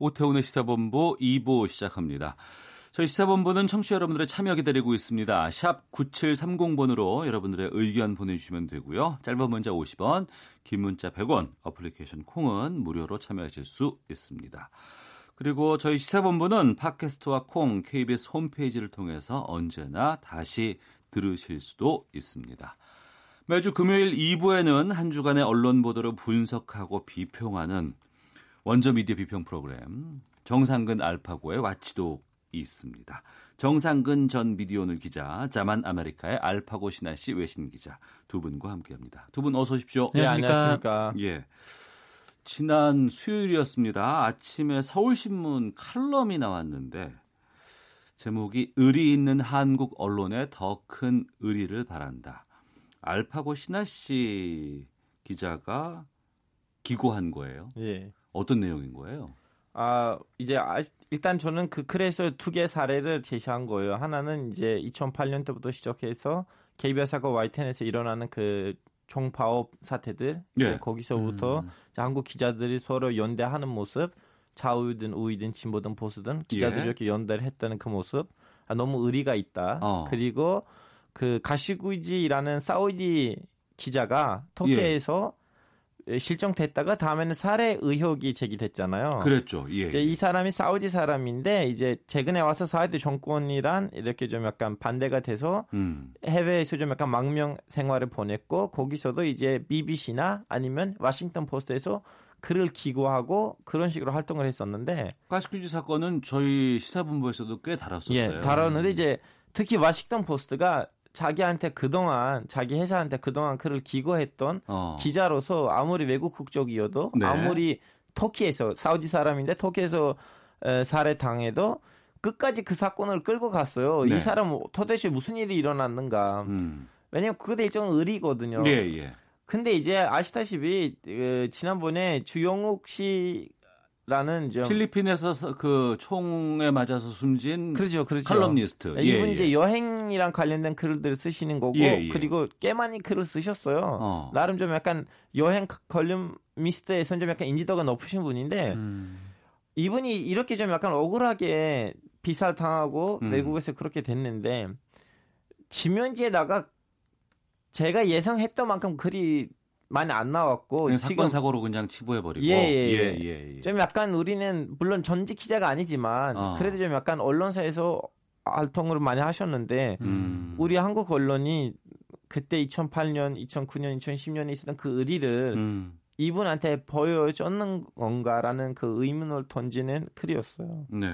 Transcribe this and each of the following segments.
네, 오태훈의 시사본부 2부 시작합니다. 저희 시사본부는 청취자 여러분들의 참여 기다리고 있습니다. 샵 9730번으로 여러분들의 의견 보내주시면 되고요. 짧은 문자 50원, 긴 문자 100원, 어플리케이션 콩은 무료로 참여하실 수 있습니다. 그리고 저희 시사본부는 팟캐스트와 콩, KBS 홈페이지를 통해서 언제나 다시 들으실 수도 있습니다. 매주 금요일 2부에는 한 주간의 언론 보도를 분석하고 비평하는 원조 미디어 비평 프로그램 정상근 알파고의 와치독이 있습니다. 정상근 전 미디어오늘 기자, 자만 아메리카의 알파고 신하 씨 외신 기자 두 분과 함께합니다. 두 분 어서 오십시오. 네, 안녕하십니까. 예. 지난 수요일이었습니다. 아침에 서울신문 칼럼이 나왔는데 제목이 의리 있는 한국 언론에 더 큰 의리를 바란다. 알파고 신하 씨 기자가 기고한 거예요. 예. 어떤 내용인 거예요? 아, 이제 아, 일단 저는 그 글에서 두 개 사례를 제시한 거예요. 하나는 이제 2008년도부터 시작해서 KBS하고 YTN에서 일어나는 그 종파업 사태들 예. 거기서부터 음. 한국 기자들이 서로 연대하는 모습 좌우든 우이든 진보든 보수든 기자들이 예. 이렇게 연대를 했다는 그 모습 아, 너무 의리가 있다. 어. 그리고 그 가시구이지라는 사우디 기자가 터키에서 실종됐다가 다음에는 살해 의혹이 제기됐잖아요. 그랬죠. 예. 이제 이 사람이 사우디 사람인데 이제 최근에 와서 사우디 정권이란 이렇게 좀 약간 반대가 돼서 음. 해외에서 좀 약간 망명 생활을 보냈고 거기서도 이제 BBC나 아니면 워싱턴 포스트에서 글을 기고하고 그런 식으로 활동을 했었는데 가스퀴즈 사건은 저희 시사본부에서도 꽤 다뤘었어요. 예, 다뤘는데 이제 특히 워싱턴 포스트가 자기한테 그동안 자기 회사한테 그동안 글을 기고했던 어. 기자로서 아무리 외국 국적이어도 네. 아무리 터키에서 사우디 사람인데 터키에서 에, 살해 당해도 끝까지 그 사건을 끌고 갔어요. 네. 이 사람 도대체 무슨 일이 일어났는가? 음. 왜냐면 그것도 일종의 의리거든요. 예, 예. 근데 이제 아시다시피 그, 지난번에 주영욱 씨 라는 좀 필리핀에서 서- 그 총에 맞아서 숨진 그렇죠, 그렇죠. 칼럼니스트. 예, 이분 예. 이제 여행이랑 관련된 글들을 쓰시는 거고 예, 예. 그리고 꽤 많이 글을 쓰셨어요. 어. 나름 좀 약간 여행 걸럼미스트에선 좀 약간 인지도가 높으신 분인데 음. 이분이 이렇게 좀 약간 억울하게 비살 당하고 음. 외국에서 그렇게 됐는데 지면지에다가 제가 예상했던 만큼 글이 많이 안 나왔고 사건 사고로 그냥 치부해 버리고. 예, 예, 예, 예. 좀 약간 우리는 물론 전직 기자가 아니지만 어. 그래도 좀 약간 언론사에서 활동을 많이 하셨는데 음. 우리 한국 언론이 그때 2008년, 2009년, 2010년에 있었던 그 의리를 음. 이분한테 보여줬는 건가라는 그 의문을 던지는 글이었어요. 네.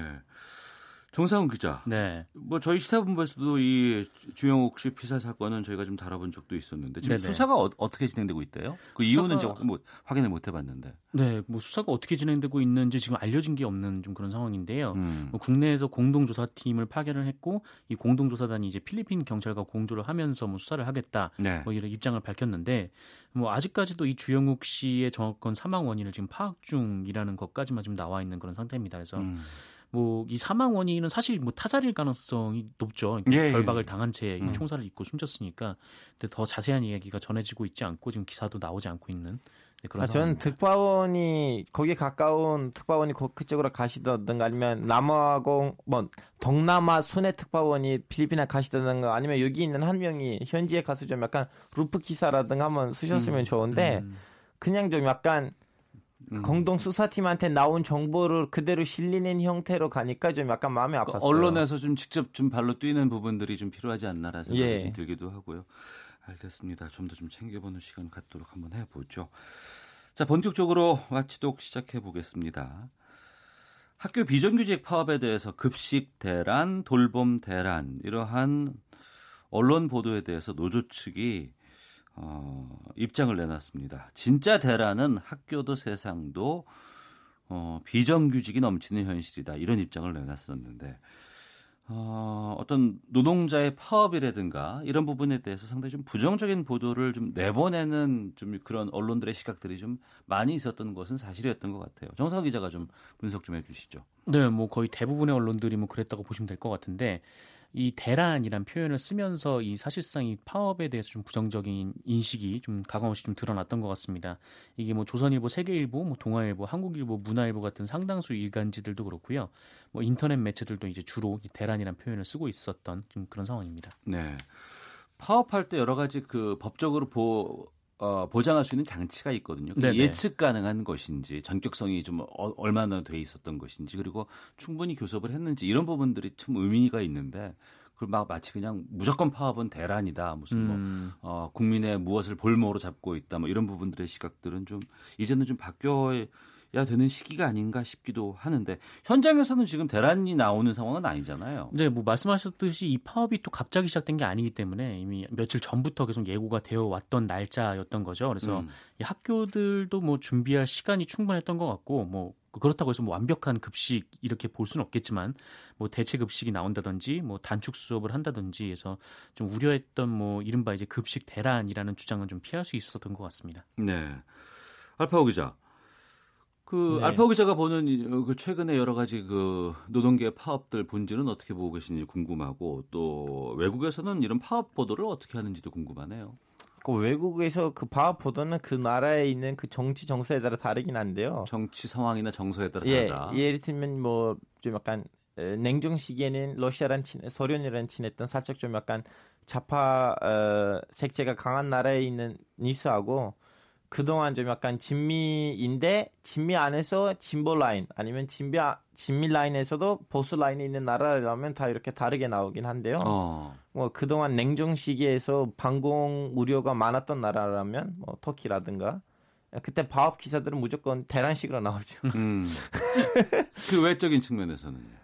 정상훈 기자. 네. 뭐 저희 시사본부에서도 이 주영욱 씨 피살 사건은 저희가 좀 다뤄본 적도 있었는데 지금 네네. 수사가 어, 떻게 진행되고 있대요? 그 수사가- 이유는 제가 뭐 확인을 못 해봤는데. 네, 뭐 수사가 어떻게 진행되고 있는지 지금 알려진 게 없는 좀 그런 상황인데요. 음. 뭐 국내에서 공동조사팀을 파견을 했고 이 공동조사단이 이제 필리핀 경찰과 공조를 하면서 뭐 수사를 하겠다 네. 뭐 이런 입장을 밝혔는데 뭐 아직까지도 이 주영욱 씨의 정확한 사망 원인을 지금 파악 중이라는 것까지만 지금 나와 있는 그런 상태입니다. 그래서 음. 뭐 이 사망 원인은 사실 뭐 타살일 가능성이 높죠. 예, 결박을 예. 당한 채 음. 총살을 입고 숨졌으니까 근데 더 자세한 이야기가 전해지고 있지 않고 지금 기사도 나오지 않고 있는 네, 그런 아, 저는. 특파원이 거기에 가까운 특파원이 거- 그쪽으로 가시던가 아니면 남아공 뭐 동남아 순회 특파원이 필리핀에 가시던가 아니면 여기 있는 한 명이 현지에 가서 좀 약간 루프 기사라든가 한번 쓰셨으면 좋은데 음. 그냥 좀 약간 음. 공동 수사팀한테 나온 정보를 그대로 실리는 형태로 가니까 좀 약간 마음이 아팠어요. 그러니까 언론에서 좀 직접 좀 발로 뛰는 부분들이 좀 필요하지 않나라는 생각이 예. 좀 들기도 하고요. 알겠습니다. 좀더좀 챙겨보는 시간 갖도록 한번 해보죠. 자, 본격적으로 와치독 시작해 보겠습니다. 학교 비정규직 파업에 대해서 급식 대란, 돌봄 대란 이러한 언론 보도에 대해서 노조 측이 어, 입장을 내놨습니다. 진짜 대란은 학교도 세상도 어, 비정규직이 넘치는 현실이다 이런 입장을 내놨었는데 어, 어떤 노동자의 파업이라든가 이런 부분에 대해서 상당히 좀 부정적인 보도를 좀 내보내는 좀 그런 언론들의 시각들이 좀 많이 있었던 것은 사실이었던 것 같아요. 정상 기자가 좀 분석 좀 해주시죠. 네, 뭐 거의 대부분의 언론들이 뭐 그랬다고 보시면 될 것 같은데 이 대란이란 표현을 쓰면서 이 사실상 이 파업에 대해서 좀 부정적인 인식이 좀 가감없이 좀 드러났던 것 같습니다. 이게 뭐 조선일보, 세계일보, 뭐 동아일보, 한국일보, 문화일보 같은 상당수 일간지들도 그렇고요. 뭐 인터넷 매체들도 이제 주로 대란이란 표현을 쓰고 있었던 좀 그런 상황입니다. 네. 파업할 때 여러 가지 그 법적으로 보 어, 보장할 수 있는 장치가 있거든요. 예측 가능한 것인지 전격성이 좀 어, 얼마나 돼 있었던 것인지 그리고 충분히 교섭을 했는지 이런 부분들이 참 의미가 있는데 그걸 막 마치 그냥 무조건 파업은 대란이다 무슨 뭐 음. 어, 국민의 무엇을 볼모로 잡고 있다 뭐 이런 부분들의 시각들은 좀 이제는 좀 바뀌어 야 되는 시기가 아닌가 싶기도 하는데 현장에서는 지금 대란이 나오는 상황은 아니잖아요. 네, 뭐 말씀하셨듯이 이 파업이 또 갑자기 시작된 게 아니기 때문에 이미 며칠 전부터 계속 예고가 되어 왔던 날짜였던 거죠. 그래서 음. 이 학교들도 뭐 준비할 시간이 충분했던 것 같고 뭐 그렇다고 해서 뭐 완벽한 급식 이렇게 볼 수는 없겠지만 뭐 대체 급식이 나온다든지 뭐 단축 수업을 한다든지 해서 좀 우려했던 뭐 이른바 이제 급식 대란이라는 주장은 좀 피할 수 있었던 것 같습니다. 네. 알파오 기자. 그 네. 알파고 기자가 보는 그 최근에 여러 가지 그 노동계 파업들 본질은 어떻게 보고 계신지 궁금하고 또 외국에서는 이런 파업 보도를 어떻게 하는지도 궁금하네요. 그 외국에서 그 파업 보도는 그 나라에 있는 그 정치 정서에 따라 다르긴 한데요. 정치 상황이나 정서에 따라 예, 다르다. 예를 들면 뭐 좀 약간 냉정 시기에는 러시아란 친, 소련이란 친했던 살짝 좀 약간 좌파 어, 색채가 강한 나라에 있는 니스하고 그동안 좀 약간 진미인데 진미 안에서 진보 라인 아니면 진비 진미 라인에서도 보수 라인에 있는 나라라면 다 이렇게 다르게 나오긴 한데요. 어. 뭐 그동안 냉정 시기에서 방공 우려가 많았던 나라라면 뭐 터키라든가 그때 파업 기사들은 무조건 대란식으로 나오죠. 음. 그 외적인 측면에서는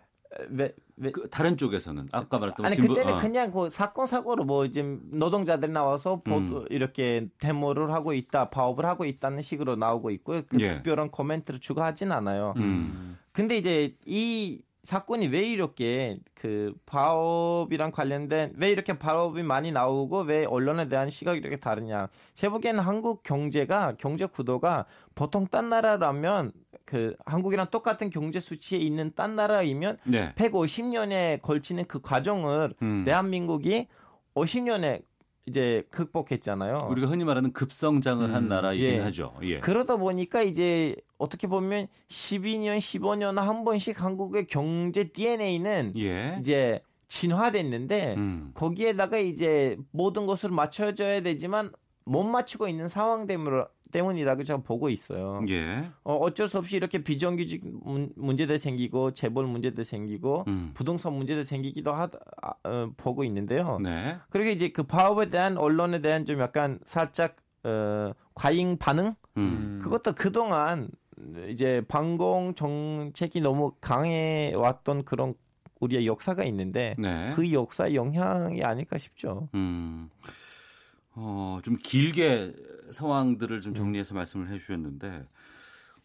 왜, 왜? 그 다른 쪽에서는 아까 말했던 아니 진보, 그때는 어. 그냥 그 사건 사고로 뭐 지금 노동자들이 나와서 음. 이렇게 데모를 하고 있다, 파업을 하고 있다는 식으로 나오고 있고요. 그 예. 특별한 코멘트를 추가하진 않아요. 음. 근데 이제 이 사건이 왜 이렇게 그 파업이랑 관련된 왜 이렇게 파업이 많이 나오고 왜 언론에 대한 시각이 이렇게 다르냐? 제 보기에는 한국 경제가 경제 구도가 보통 딴 나라라면 그 한국이랑 똑같은 경제 수치에 있는 딴 나라이면 네. 150년에 걸치는 그 과정을 음. 대한민국이 50년에 이제 극복했잖아요. 우리가 흔히 말하는 급성장을 음. 한 나라이긴 예. 하죠. 예. 그러다 보니까 이제 어떻게 보면 12년, 15년 한 번씩 한국의 경제 DNA는 예. 이제 진화됐는데 음. 거기에다가 이제 모든 것을 맞춰줘야 되지만 못 맞추고 있는 상황 때문에 때문이라고 제가 보고 있어요. 예. 어, 어쩔 수 없이 이렇게 비정규직 문, 제도 생기고 재벌 문제도 생기고 음. 부동산 문제도 생기기도 하 아, 어, 보고 있는데요. 네. 그리고 이제 그 파업에 대한 언론에 대한 좀 약간 살짝 어, 과잉 반응 음. 그것도 그동안 이제 방공 정책이 너무 강해 왔던 그런 우리의 역사가 있는데 네. 그 역사의 영향이 아닐까 싶죠. 음. 어, 좀 길게 상황들을 좀 정리해서 말씀을 해주셨는데,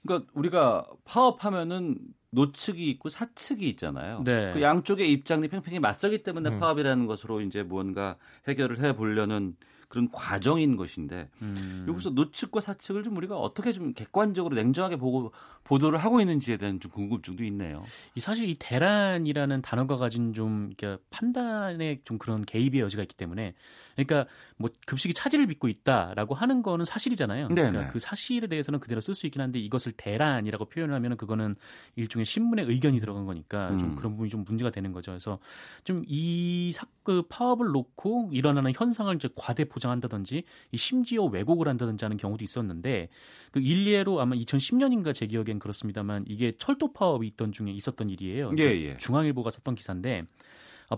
그러니까 우리가 파업하면은 노측이 있고 사측이 있잖아요. 네. 그 양쪽의 입장이 팽팽히 맞서기 때문에 음. 파업이라는 것으로 이제 무언가 해결을 해 보려는 그런 과정인 것인데 음. 여기서 노측과 사측을 좀 우리가 어떻게 좀 객관적으로 냉정하게 보고 보도를 하고 있는지에 대한 좀 궁금증도 있네요. 이 사실 이 대란이라는 단어가 가진 좀 판단에 좀 그런 개입의 여지가 있기 때문에 그러니까 뭐 급식이 차질을 빚고 있다라고 하는 거는 사실이잖아요. 네네. 그러니까 그 사실에 대해서는 그대로 쓸 수 있긴 한데 이것을 대란이라고 표현을 하면은 그거는 일종의 신문의 의견이 들어간 거니까 음. 좀 그런 부분이 좀 문제가 되는 거죠. 그래서 좀 이 사그 파업을 놓고 일어나는 현상을 이제 과대 포장한다든지 이 심지어 왜곡을 한다든지 하는 경우도 있었는데 그 일례로 아마 2010년인가 제 기억엔 그렇습니다만 이게 철도 파업이 있던 중에 있었던 일이에요. 예, 예. 중앙일보가 썼던 기사인데 아,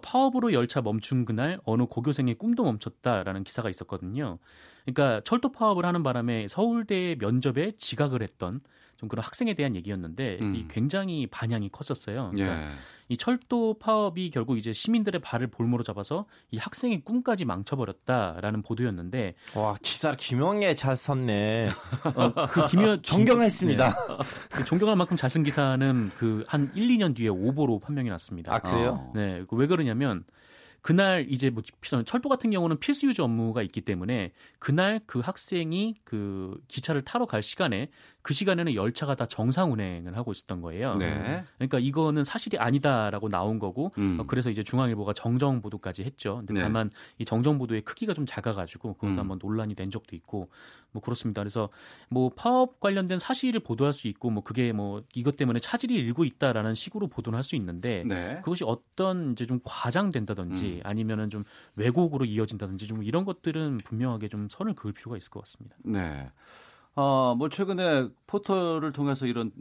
파업으로 열차 멈춘 그날 어느 고교생의 꿈도 멈췄다라는 기사가 있었거든요. 그러니까 철도 파업을 하는 바람에 서울대 면접에 지각을 했던 좀 그런 학생에 대한 얘기였는데 음. 이 굉장히 반향이 컸었어요. 그러니까 예. 이 철도 파업이 결국 이제 시민들의 발을 볼모로 잡아서 이 학생의 꿈까지 망쳐버렸다라는 보도였는데 와 기사 김영애 잘 썼네. 어, 그 김여 존경했습니다. 네. 그 존경할 만큼 잘 쓴 기사는 그 한 1, 2년 뒤에 오보로 판명이 났습니다. 아 그래요? 네, 그왜 그러냐면 그날 이제 뭐 철도 같은 경우는 필수 유지 업무가 있기 때문에 그날 그 학생이 그 기차를 타러 갈 시간에 그 시간에는 열차가 다 정상 운행을 하고 있었던 거예요. 네. 그러니까 이거는 사실이 아니다라고 나온 거고 음. 어, 그래서 이제 중앙일보가 정정 보도까지 했죠. 근데 네. 다만 이 정정 보도의 크기가 좀 작아가지고 그것도 음. 한번 논란이 된 적도 있고 뭐 그렇습니다. 그래서 뭐 파업 관련된 사실을 보도할 수 있고 뭐 그게 뭐 이것 때문에 차질이 일고 있다라는 식으로 보도는 할 수 있는데 네. 그것이 어떤 이제 좀 과장된다든지 음. 아니면은 좀 왜곡으로 이어진다든지 좀 이런 것들은 분명하게 좀 선을 그을 필요가 있을 것 같습니다. 네. 어, 뭐 최근에 포털을 통해서 이런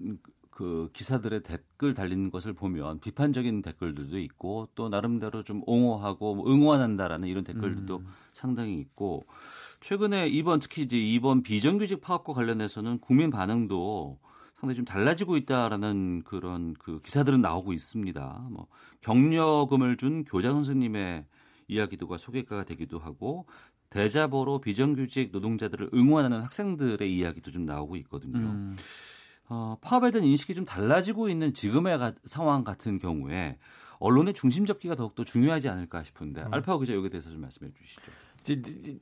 그 기사들의 댓글 달리는 것을 보면 비판적인 댓글들도 있고 또 나름대로 좀 옹호하고 뭐 응원한다라는 이런 댓글들도 음. 상당히 있고 최근에 이번 특히 이제 이번 비정규직 파업과 관련해서는 국민 반응도 상당히 좀 달라지고 있다라는 그런 그 기사들은 나오고 있습니다. 뭐 격려금을 준 교장 선생님의 이야기도가 소개가 되기도 하고 대자보로 비정규직 노동자들을 응원하는 학생들의 이야기도 좀 나오고 있거든요. 음. 어, 파업에 대한 인식이 좀 달라지고 있는 지금의 가, 상황 같은 경우에 언론의 중심 잡기가 더욱더 중요하지 않을까 싶은데 음. 알파고 기자 여기에 대해서 좀 말씀해 주시죠.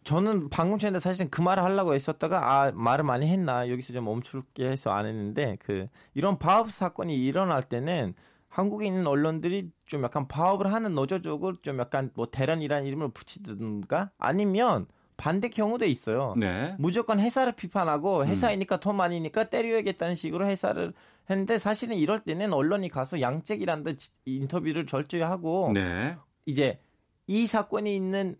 저는 방금 전에 사실은 그 말을 하려고 했었다가 아 말을 많이 했나 여기서 좀 멈출게 해서 안 했는데 그 이런 파업 사건이 일어날 때는 한국에 있는 언론들이 좀 약간 파업을 하는 노조 쪽을 좀 약간 뭐 대란이라는 이름을 붙이든가 아니면 반대 경우도 있어요. 네. 무조건 회사를 비판하고 음. 회사이니까 돈 많이니까 때려야겠다는 식으로 회사를 했는데 사실은 이럴 때는 언론이 가서 양측이란 듯 인터뷰를 철저히 하고 네. 이제 이 사건이 있는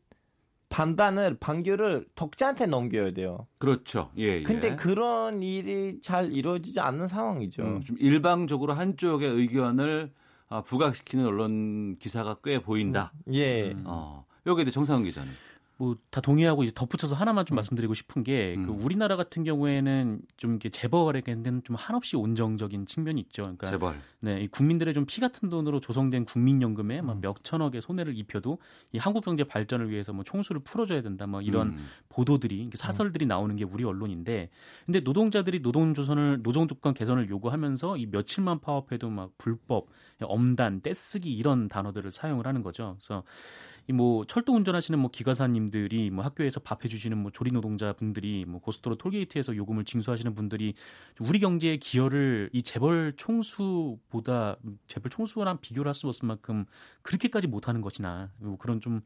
판단을 판결을 독자한테 넘겨야 돼요. 그렇죠. 예. 예. 근데 그런 일이 잘 이루어지지 않는 상황이죠. 음, 좀 일방적으로 한쪽의 의견을 아, 부각시키는 언론 기사가 꽤 보인다. 음, 예. 음. 어, 여기에 대해 정상훈 기자는. 뭐 다 동의하고 이제 덧붙여서 하나만 좀 음. 말씀드리고 싶은 게 음. 그 우리나라 같은 경우에는 좀 이렇게 재벌에게는 좀 한없이 온정적인 측면이 있죠. 그러니까 재벌. 네, 이 국민들의 좀 피 같은 돈으로 조성된 국민연금에 음. 몇 천억의 손해를 입혀도 이 한국 경제 발전을 위해서 뭐 총수를 풀어줘야 된다. 뭐 이런 음. 보도들이 사설들이 나오는 게 우리 언론인데, 근데 노동자들이 노동조선을 노동조건 개선을 요구하면서 이 며칠만 파업해도 막 불법, 엄단, 떼쓰기 이런 단어들을 사용을 하는 거죠. 그래서 이 뭐 철도 운전하시는 뭐 기가사님들이 뭐 학교에서 밥 해 주시는 뭐 조리 노동자 분들이 뭐 고속도로 톨게이트에서 요금을 징수하시는 분들이 우리 경제의 기여를 이 재벌 총수보다 재벌 총수랑 비교를 할 수 없을 만큼 그렇게까지 못 하는 것이나 뭐 그런 좀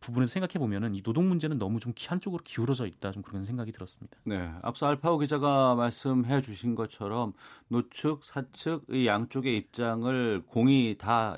부분에서 생각해 보면은 이 노동 문제는 너무 좀 한쪽으로 기울어져 있다 좀 그런 생각이 들었습니다. 네, 앞서 알파오 기자가 말씀해 주신 것처럼 노측, 사측의 양쪽의 입장을 공이 다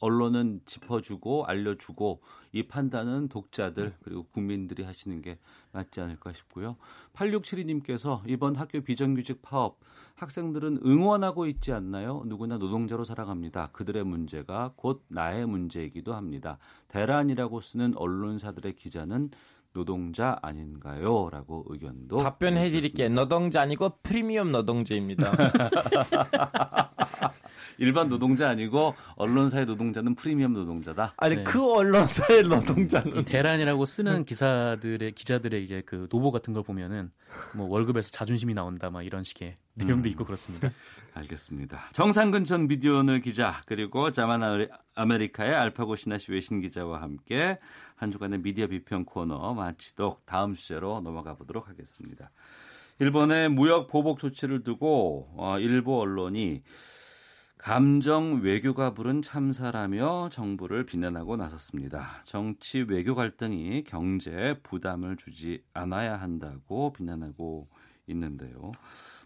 언론은 짚어주고 알려주고 이 판단은 독자들 그리고 국민들이 하시는 게 맞지 않을까 싶고요. 8672님께서 이번 학교 비정규직 파업 학생들은 응원하고 있지 않나요? 누구나 노동자로 살아갑니다. 그들의 문제가 곧 나의 문제이기도 합니다. 대란이라고 쓰는 언론사들의 기자는 노동자 아닌가요? 라고 의견도 답변해 드릴게요. 노동자 아니고 프리미엄 노동자입니다. 일반 노동자 아니고 언론사의 노동자는 프리미엄 노동자다. 아니 네. 그 언론사의 노동자는 대란이라고 쓰는 기사들의 기자들의 이제 그 노보 같은 걸 보면은 뭐 월급에서 자존심이 나온다 막 이런 식의 내용도 음. 있고 그렇습니다. 알겠습니다. 정상근 전 미디어오늘 기자 그리고 자만 아메리카의 알파고 신하시 외신 기자와 함께 한 주간의 미디어 비평 코너 마치도록 다음 주제로 넘어가 보도록 하겠습니다. 일본의 무역 보복 조치를 두고 어, 일부 언론이 감정 외교가 부른 참사라며 정부를 비난하고 나섰습니다. 정치 외교 갈등이 경제에 부담을 주지 않아야 한다고 비난하고 있는데요.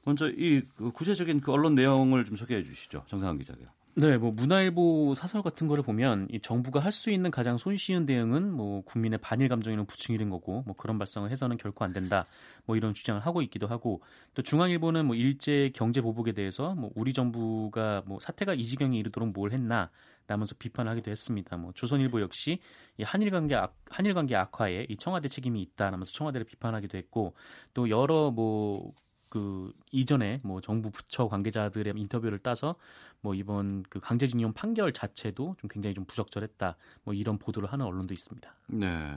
먼저 이그 구체적인 그 언론 내용을 좀 소개해 주시죠. 정상훈 기자가요. 네, 뭐 문화일보 사설 같은 거를 보면 이 정부가 할 수 있는 가장 손쉬운 대응은 뭐 국민의 반일 감정이는 부추기는 거고 뭐 그런 발상을 해서는 결코 안 된다. 뭐 이런 주장을 하고 있기도 하고 또 중앙일보는 뭐 일제 경제 보복에 대해서 뭐 우리 정부가 뭐 사태가 이 지경에 이르도록 뭘 했나 라면서 비판하기도 했습니다. 뭐 조선일보 역시 이 한일 관계 악, 한일 관계 악화에 이 청와대 책임이 있다라면서 청와대를 비판하기도 했고 또 여러 뭐 그 이전에 뭐 정부 부처 관계자들의 인터뷰를 따서 뭐 이번 그 강제징용 판결 자체도 좀 굉장히 좀 부적절했다. 뭐 이런 보도를 하는 언론도 있습니다. 네.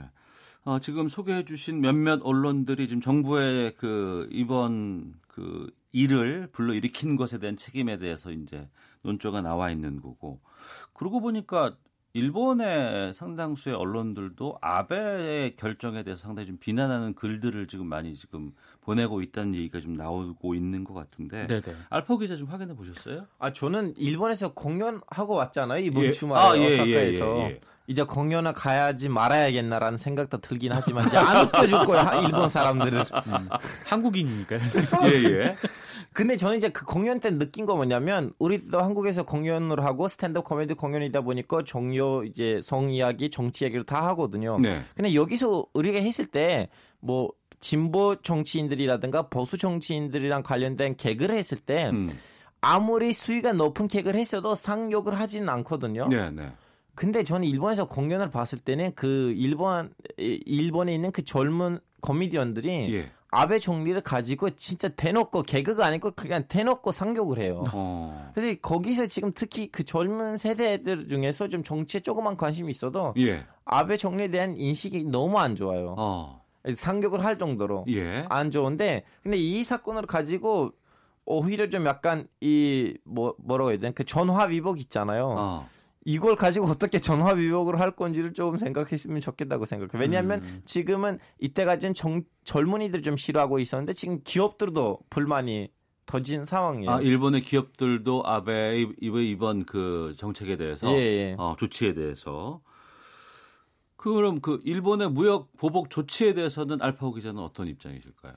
어, 지금 소개해 주신 몇몇 언론들이 지금 정부의 그 이번 그 일을 불러일으킨 것에 대한 책임에 대해서 이제 논조가 나와 있는 거고 그러고 보니까 일본의 상당수의 언론들도 아베의 결정에 대해서 상당히 좀 비난하는 글들을 지금 많이 지금 보내고 있다는 얘기가 좀 나오고 있는 것 같은데 네네. 알파 기자 좀 확인해 보셨어요? 아 저는 일본에서 공연하고 왔잖아요 이번 예. 주말에 아, 예, 오사카에서 예, 예, 예. 이제 공연을 가야지 말아야겠나라는 생각도 들긴 하지만 이제 안 웃겨줄 거야 일본 사람들을 음. 한국인이니까 예예 근데 저는 이제 그 공연 때 느낀 거 뭐냐면 우리도 한국에서 공연을 하고 스탠드업 코미디 공연이다 보니까 종료 이제 성 이야기, 정치 이야기를 다 하거든요. 네. 근데 여기서 우리가 했을 때 뭐 진보 정치인들이라든가 보수 정치인들이랑 관련된 개그를 했을 때 음. 아무리 수위가 높은 개그를 했어도 상욕을 하지는 않거든요. 네, 네. 근데 저는 일본에서 공연을 봤을 때는 그 일본 일본에 있는 그 젊은 코미디언들이 예. 아베 총리를 가지고 진짜 대놓고 개그가 아니고 그냥 대놓고 상격을 해요. 어. 그래서 거기서 지금 특히 그 젊은 세대들 중에서 좀 정치에 조그만 관심이 있어도 예. 아베 총리에 대한 인식이 너무 안 좋아요. 어. 상격을 할 정도로 예. 안 좋은데 근데 이 사건을 가지고 오히려 좀 약간 이 뭐 뭐라고 해야 되나 그 전화 위복 있잖아요. 어. 이걸 가지고 어떻게 전화 위복을 할 건지를 조금 생각했으면 좋겠다고 생각해요. 왜냐하면 음. 지금은 이때까지는 정, 젊은이들 좀 싫어하고 있었는데 지금 기업들도 불만이 더진 상황이에요. 아, 일본의 기업들도 아베의 이번 그 정책에 대해서 예, 예. 어, 조치에 대해서 그럼 그 일본의 무역 보복 조치에 대해서는 알파고 기자는 어떤 입장이실까요?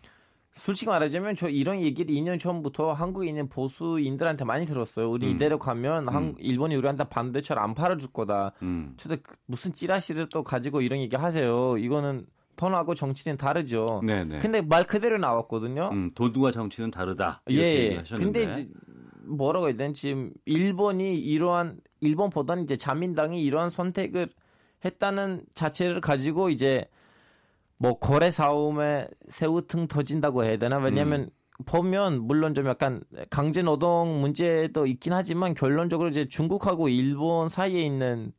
솔직히 말하자면 저 이런 얘기를 2년 전부터 한국에 있는 보수인들한테 많이 들었어요. 우리 음. 이대로 가면 음. 한, 일본이 우리한테 반대처럼 안 팔아줄 거다. 음. 저도 그 무슨 찌라시를 또 가지고 이런 얘기 하세요. 이거는 폰하고 정치는 다르죠. 네네. 근데 말 그대로 나왔거든요. 음, 도두와 정치는 다르다. 이렇게 예. 얘기하셨는데. 근데 뭐라고 해야 되나 지금 일본이 이러한 일본보다는 이제 자민당이 이러한 선택을 했다는 자체를 가지고 이제 뭐 거래 싸움에 새우등 터진다고 해야 되나? 왜냐하면 음. 보면 물론 좀 약간 강제 노동 문제도 있긴 하지만 결론적으로 이제 중국하고 일본 사이에 있는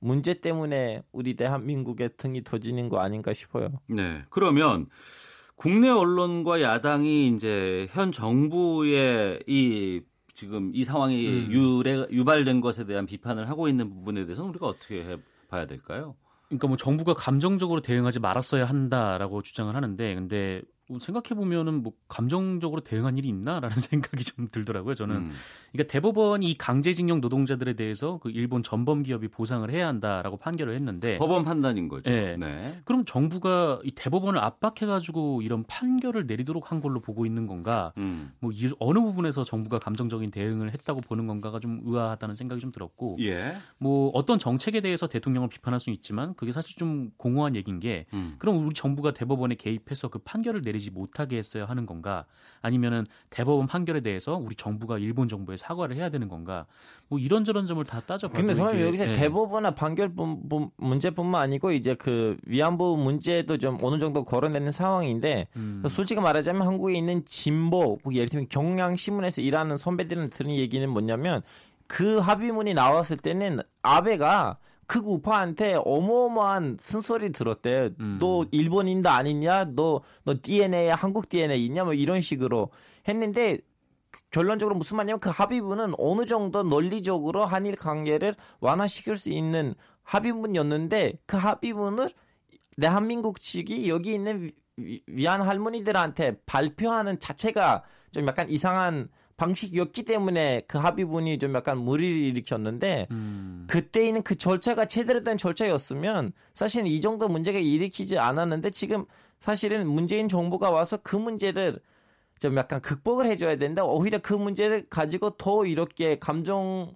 문제 때문에 우리 대한민국의 등이 터지는 거 아닌가 싶어요. 네. 그러면 국내 언론과 야당이 이제 현 정부의 이 지금 이 상황이 음. 유래, 유발된 것에 대한 비판을 하고 있는 부분에 대해서는 우리가 어떻게 해 봐야 될까요? 그러니까 뭐 정부가 감정적으로 대응하지 말았어야 한다라고 주장을 하는데 근데 뭐 생각해 보면은 뭐 감정적으로 대응한 일이 있나라는 생각이 좀 들더라고요. 저는 음. 그러니까 대법원이 이 강제징용 노동자들에 대해서 그 일본 전범 기업이 보상을 해야 한다라고 판결을 했는데 법원 판단인 거죠. 네. 네. 그럼 정부가 이 대법원을 압박해 가지고 이런 판결을 내리도록 한 걸로 보고 있는 건가? 음. 뭐 이, 어느 부분에서 정부가 감정적인 대응을 했다고 보는 건가가 좀 의아하다는 생각이 좀 들었고 예. 뭐 어떤 정책에 대해서 대통령을 비판할 수는 있지만 그게 사실 좀 공허한 얘기인 게 음. 그럼 우리 정부가 대법원에 개입해서 그 판결을 내리 되지 못하게 했어야 하는 건가? 아니면은 대법원 판결에 대해서 우리 정부가 일본 정부에 사과를 해야 되는 건가? 뭐 이런저런 점을 다 따져봐도 근데 저는 여기서 네. 대법원의 판결 문제뿐만 아니고 이제 그 위안부 문제도 좀 어느 정도 거론되는 상황인데 음. 솔직히 말하자면 한국에 있는 진보 뭐 예를 들면 경향 신문에서 일하는 선배들은 들은 얘기는 뭐냐면 그 합의문이 나왔을 때는 아베가 그 우파한테 어마어마한 쓴소리 들었대. 음. 너 일본인도 아니냐? 너, 너 DNA, 한국 DNA 있냐? 뭐 이런 식으로 했는데 결론적으로 무슨 말이냐면 그 합의문은 어느 정도 논리적으로 한일 관계를 완화시킬 수 있는 합의문이었는데 그 합의문을 대한민국 측이 여기 있는 위안 할머니들한테 발표하는 자체가 좀 약간 이상한 방식이었기 때문에 그 합의문이 좀 약간 무리를 일으켰는데 음. 그때에는 그 절차가 제대로 된 절차였으면 사실은 이 정도 문제가 일으키지 않았는데 지금 사실은 문재인 정부가 와서 그 문제를 좀 약간 극복을 해줘야 된다. 오히려 그 문제를 가지고 더 이렇게 감정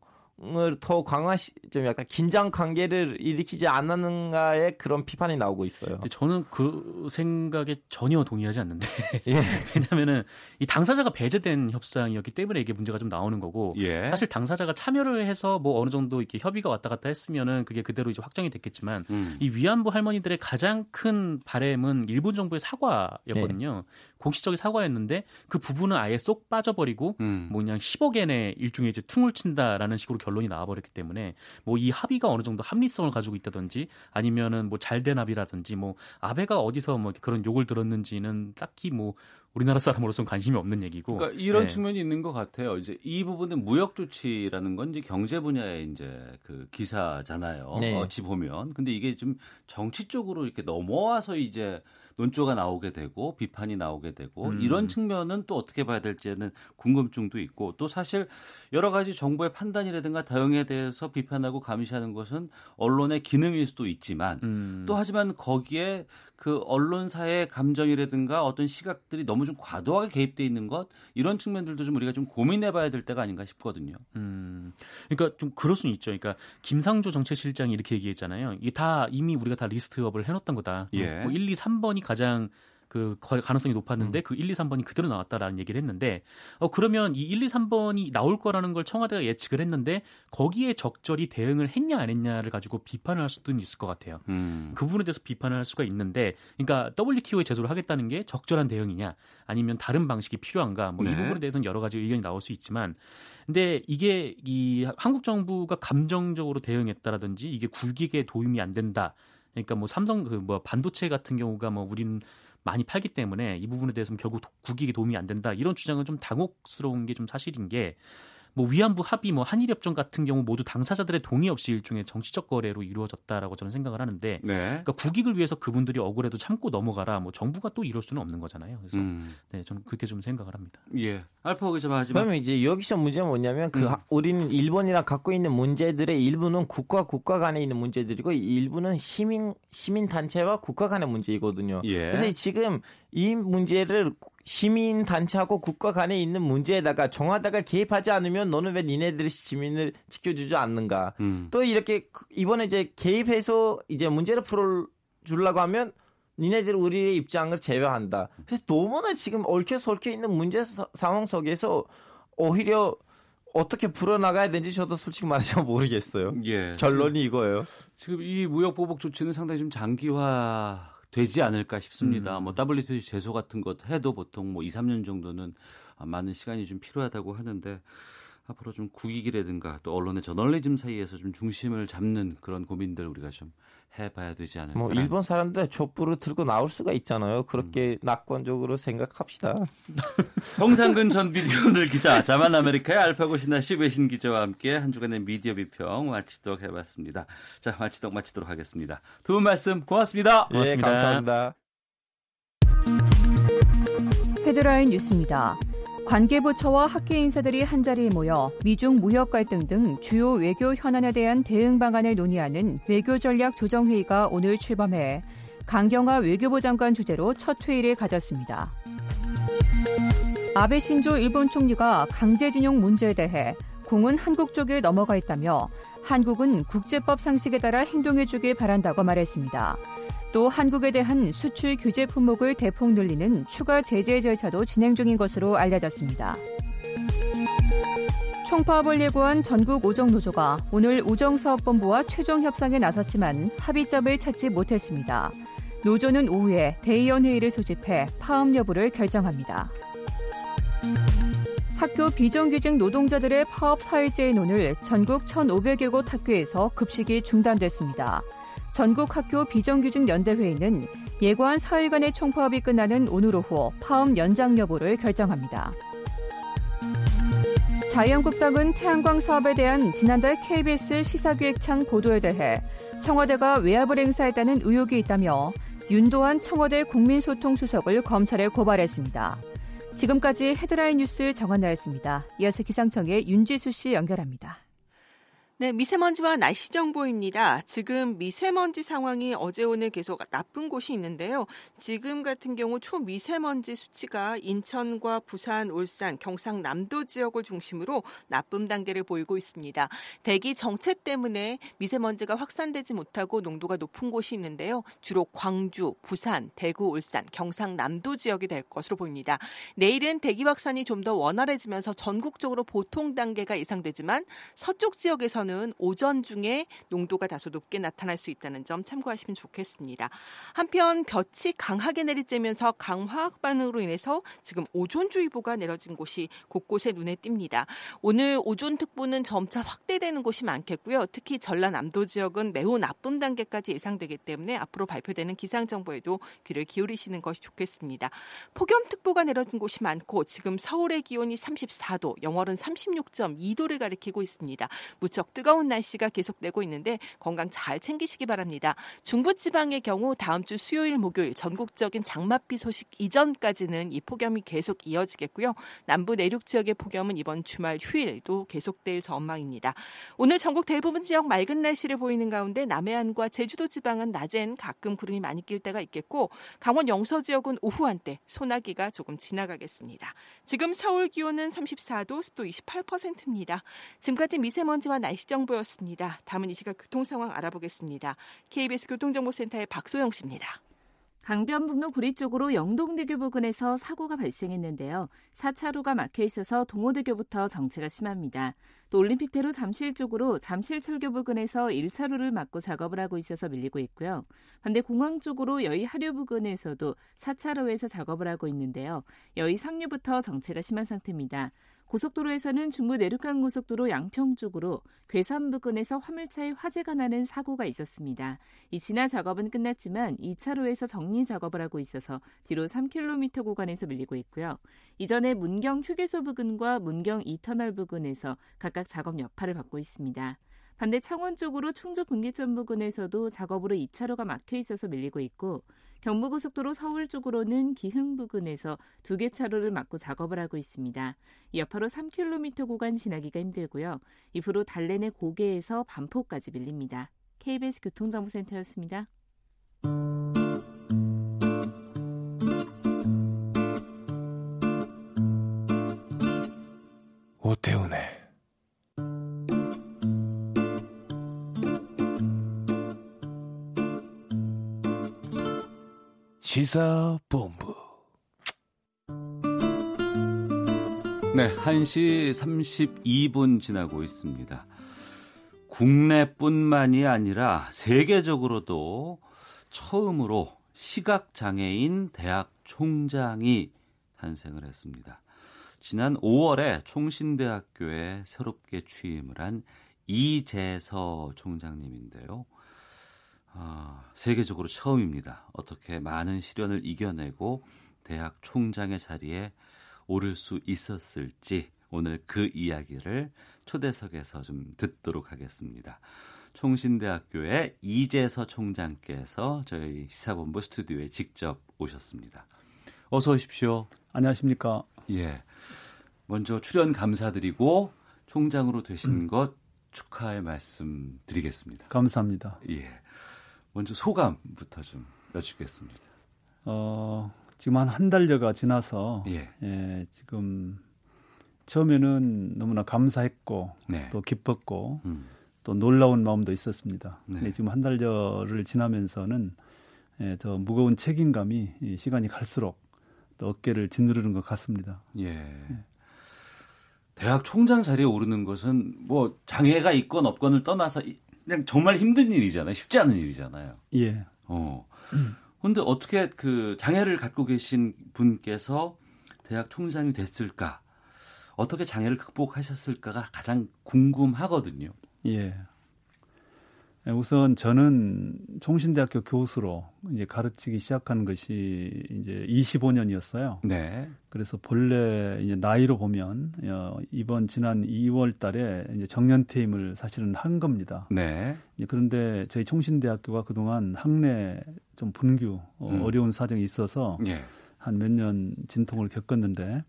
더 강화시 좀 약간 긴장 관계를 일으키지 않았는가의 그런 비판이 나오고 있어요. 저는 그 생각에 전혀 동의하지 않는데 예. 왜냐하면은 이 당사자가 배제된 협상이었기 때문에 이게 문제가 좀 나오는 거고 예. 사실 당사자가 참여를 해서 뭐 어느 정도 이렇게 협의가 왔다 갔다 했으면은 그게 그대로 이제 확정이 됐겠지만 음. 이 위안부 할머니들의 가장 큰 바램은 일본 정부의 사과였거든요. 예. 공식적인 사과였는데 그 부분은 아예 쏙 빠져버리고 음. 뭐 그냥 10억 엔의 일종의 이제 퉁을 친다라는 식으로 결론이 나와버렸기 때문에 뭐 이 합의가 어느 정도 합리성을 가지고 있다든지 아니면은 뭐 잘된 합의라든지 뭐 아베가 어디서 뭐 그런 욕을 들었는지는 딱히 뭐 우리나라 사람으로서는 관심이 없는 얘기고. 그러니까 이런 네. 측면이 있는 것 같아요. 이제 이 부분은 무역 조치라는 건 이제 경제 분야의 이제 그 기사잖아요. 네. 어찌 보면. 근데 이게 좀 정치 쪽으로 이렇게 넘어와서 이제 논조가 나오게 되고 비판이 나오게 되고 음. 이런 측면은 또 어떻게 봐야 될지는 궁금증도 있고 또 사실 여러 가지 정부의 판단이라든가 대응에 대해서 비판하고 감시하는 것은 언론의 기능일 수도 있지만 음. 또 하지만 거기에 그 언론사의 감정이라든가 어떤 시각들이 너무 좀 과도하게 개입돼 있는 것 이런 측면들도 좀 우리가 좀 고민해봐야 될 때가 아닌가 싶거든요. 음, 그러니까 좀 그럴 수는 있죠. 그러니까 김상조 정책실장이 이렇게 얘기했잖아요. 이게 다 이미 우리가 다 리스트업을 해놓던 거다. 예. 뭐 1, 2, 3번이 가장 그 가능성이 높았는데 음. 그 1, 2, 3번이 그대로 나왔다라는 얘기를 했는데 어 그러면 이 1, 2, 3번이 나올 거라는 걸 청와대가 예측을 했는데 거기에 적절히 대응을 했냐 안 했냐를 가지고 비판을 할 수도 있을 것 같아요. 음. 그 부분에 대해서 비판을 할 수가 있는데 그러니까 WTO에 제소를 하겠다는 게 적절한 대응이냐 아니면 다른 방식이 필요한가 뭐이 네. 부분에 대해서는 여러 가지 의견이 나올 수 있지만 근데 이게 이 한국 정부가 감정적으로 대응했다라든지 이게 굴기에 도움이 안 된다. 그러니까 뭐 삼성 그 뭐 반도체 같은 경우가 뭐 우린 많이 팔기 때문에 이 부분에 대해서는 결국 국익에 도움이 안 된다. 이런 주장은 좀 당혹스러운 게 좀 사실인 게 뭐 위안부 합의, 뭐 한일협정 같은 경우 모두 당사자들의 동의 없이 일종의 정치적 거래로 이루어졌다라고 저는 생각을 하는데, 네. 그러니까 국익을 위해서 그분들이 억울해도 참고 넘어가라. 뭐 정부가 또 이럴 수는 없는 거잖아요. 그래서 음. 네, 저는 그렇게 좀 생각을 합니다. 예, 알파 기자 하지만 그러면 이제 여기서 문제는 뭐냐면 그 음. 우리는 일본이랑 갖고 있는 문제들의 일부는 국가 국가 간에 있는 문제들이고 일부는 시민 시민 단체와 국가 간의 문제이거든요. 예. 그래서 지금 이 문제를 시민 단체하고 국가 간에 있는 문제에다가 정하다가 개입하지 않으면 너는 왜 니네들이 시민을 지켜주지 않는가? 음. 또 이렇게 이번에 이제 개입해서 이제 문제를 풀어 주려고 하면 니네들 우리의 입장을 제외한다. 그래서 너무나 지금 얽혀 설켜 있는 문제 상황 속에서 오히려 어떻게 풀어나가야 되는지 저도 솔직히 말하자면 모르겠어요. 예. 결론이 이거예요. 지금 이 무역 보복 조치는 상당히 좀 장기화 되지 않을까 싶습니다. 음. 뭐 WTO 제소 같은 것 해도 보통 뭐 2, 3년 정도는 많은 시간이 좀 필요하다고 하는데 앞으로 좀 국익이라든가 또 언론의 저널리즘 사이에서 좀 중심을 잡는 그런 고민들 우리가 좀 해봐야 되지 않을까. 뭐 일본 사람들 촛불을 들고 나올 수가 있잖아요. 그렇게 음. 낙관적으로 생각합시다. 홍상근 전 미디어오늘 기자, 자만 아메리카의 알파고 신나 시베신 기자와 함께 한 주간의 미디어 비평 마치도록 해봤습니다. 자, 마치도록 마치도록 하겠습니다. 두 분 말씀 고맙습니다. 예, 고맙습니다. 네, 감사합니다. 헤드라인 뉴스입니다. 관계부처와 학계 인사들이 한자리에 모여 미중 무역 갈등 등 주요 외교 현안에 대한 대응 방안을 논의하는 외교전략 조정회의가 오늘 출범해 강경화 외교부 장관 주재로 첫 회의를 가졌습니다. 아베 신조 일본 총리가 강제징용 문제에 대해 공은 한국 쪽에 넘어가 있다며 한국은 국제법 상식에 따라 행동해주길 바란다고 말했습니다. 또 한국에 대한 수출 규제 품목을 대폭 늘리는 추가 제재 절차도 진행 중인 것으로 알려졌습니다. 총파업을 예고한 전국 오정노조가 오늘 오정사업본부와 최종 협상에 나섰지만 합의점을 찾지 못했습니다. 노조는 오후에 대의원회의를 소집해 파업 여부를 결정합니다. 학교 비정규직 노동자들의 파업 사일제인 오늘 전국 1,500여 곳 학교에서 급식이 중단됐습니다. 전국 학교 비정규직 연대회의는 예고한 사흘간의 총파업이 끝나는 오늘 오후 파업 연장 여부를 결정합니다. 자유한국당은 태양광 사업에 대한 지난달 KBS 시사기획창 보도에 대해 청와대가 외압을 행사했다는 의혹이 있다며 윤도한 청와대 국민소통수석을 검찰에 고발했습니다. 지금까지 헤드라인 뉴스 정한나였습니다. 이어서 기상청의 윤지수 씨 연결합니다. 네, 미세먼지와 날씨 정보입니다. 지금 미세먼지 상황이 어제 오늘 계속 나쁜 곳이 있는데요. 지금 같은 경우 초미세먼지 수치가 인천과 부산, 울산, 경상남도 지역을 중심으로 나쁨 단계를 보이고 있습니다. 대기 정체 때문에 미세먼지가 확산되지 못하고 농도가 높은 곳이 있는데요. 주로 광주, 부산, 대구, 울산, 경상남도 지역이 될 것으로 보입니다. 내일은 대기 확산이 좀 더 원활해지면서 전국적으로 보통 단계가 예상되지만 서쪽 지역에서 지역에서는 오전 중에 농도가 다소 높게 나타날 수 있다는 점 참고하시면 좋겠습니다. 한편 볕이 강하게 내리쬐면서 강화학 반응으로 인해서 지금 오존주의보가 내려진 곳이 곳곳에 눈에 띕니다. 오늘 오존특보는 점차 확대되는 곳이 많겠고요. 특히 전라남도 지역은 매우 나쁨 단계까지 예상되기 때문에 앞으로 발표되는 기상 정보에도 귀를 기울이시는 것이 좋겠습니다. 폭염특보가 내려진 곳이 많고 지금 서울의 기온이 34도, 영월은 36.2도를 가리키고 있습니다. 무척 뜨거운 날씨가 계속되고 있는데 건강 잘 챙기시기 바랍니다. 중부지방의 경우 다음 주 수요일, 목요일 전국적인 장맛비 소식 이전까지는 이 폭염이 계속 이어지겠고요. 남부 내륙 지역의 폭염은 이번 주말 휴일도 계속될 전망입니다. 오늘 전국 대부분 지역 맑은 날씨를 보이는 가운데 남해안과 제주도 지방은 낮엔 가끔 구름이 많이 낄 때가 있겠고 강원 영서 지역은 오후 한때 소나기가 조금 지나가겠습니다. 지금 서울 기온은 34도, 습도 28%입니다. 지금까지 미세먼지와 날씨 날씨 정보였습니다. 다음은 이 시각 교통 상황 알아보겠습니다. KBS 교통정보센터의 박소영 씨입니다. 강변북로 구리 쪽으로 영동대교 부근에서 사고가 발생했는데요. 4차로가 막혀 있어서 동호대교부터 정체가 심합니다. 또 올림픽대로 잠실 쪽으로 잠실철교 부근에서 1차로를 막고 작업을 하고 있어서 밀리고 있고요. 반대 공항 쪽으로 여의 하류 부근에서도 4차로에서 작업을 하고 있는데요. 여의 상류부터 정체가 심한 상태입니다. 고속도로에서는 중부 내륙간 고속도로 양평 쪽으로 괴산 부근에서 화물차에 화재가 나는 사고가 있었습니다. 이 진화 작업은 끝났지만 2차로에서 정리 작업을 하고 있어서 뒤로 3km 구간에서 밀리고 있고요. 이전에 문경 휴게소 부근과 문경 이터널 부근에서 각각 작업 여파를 받고 있습니다. 반대 창원 쪽으로 충주 분기점 부근에서도 작업으로 2차로가 막혀 있어서 밀리고 있고 경부고속도로 서울 쪽으로는 기흥 부근에서 두 개 차로를 막고 작업을 하고 있습니다. 여파로 3km 구간 지나기가 힘들고요. 이후로 달래내 고개에서 반포까지 밀립니다. KBS 교통정보센터였습니다. 오태훈 시사본부. 네, 1시 32분 지나고 있습니다. 국내뿐만이 아니라 세계적으로도 처음으로 시각장애인 대학 총장이 탄생을 했습니다. 지난 5월에 총신대학교에 새롭게 취임을 한 이재서 총장님인데요. 아, 세계적으로 처음입니다. 어떻게 많은 시련을 이겨내고 대학 총장의 자리에 오를 수 있었을지 오늘 그 이야기를 초대석에서 좀 듣도록 하겠습니다. 총신대학교의 이재서 총장께서 저희 시사본부 스튜디오에 직접 오셨습니다. 어서 오십시오. 안녕하십니까? 예. 먼저 출연 감사드리고 총장으로 되신 음. 것 축하의 말씀 드리겠습니다. 감사합니다. 예. 먼저 소감부터 좀 여쭙겠습니다. 어, 지금 한 한 달여가 지나서 예. 예. 지금 처음에는 너무나 감사했고 네. 또 기뻤고 음. 또 놀라운 마음도 있었습니다. 네. 근데 지금 한 달여를 지나면서는 예, 더 무거운 책임감이 시간이 갈수록 또 어깨를 짓누르는 것 같습니다. 예. 예. 대학 총장 자리에 오르는 것은 뭐 장애가 있건 없건을 떠나서 그냥 정말 힘든 일이잖아요. 쉽지 않은 일이잖아요. 예. 어. 근데 어떻게 그 장애를 갖고 계신 분께서 대학 총장이 됐을까? 어떻게 장애를 극복하셨을까가 가장 궁금하거든요. 예. 예, 우선 저는 총신대학교 교수로 이제 가르치기 시작한 것이 이제 25년이었어요. 네. 그래서 본래 이제 나이로 보면 어, 이번 지난 2월 달에 이제 정년퇴임을 사실은 한 겁니다. 네. 그런데 저희 총신대학교가 그동안 학내 좀 분규 어, 음. 어려운 사정이 있어서 예. 한몇 년 진통을 겪었는데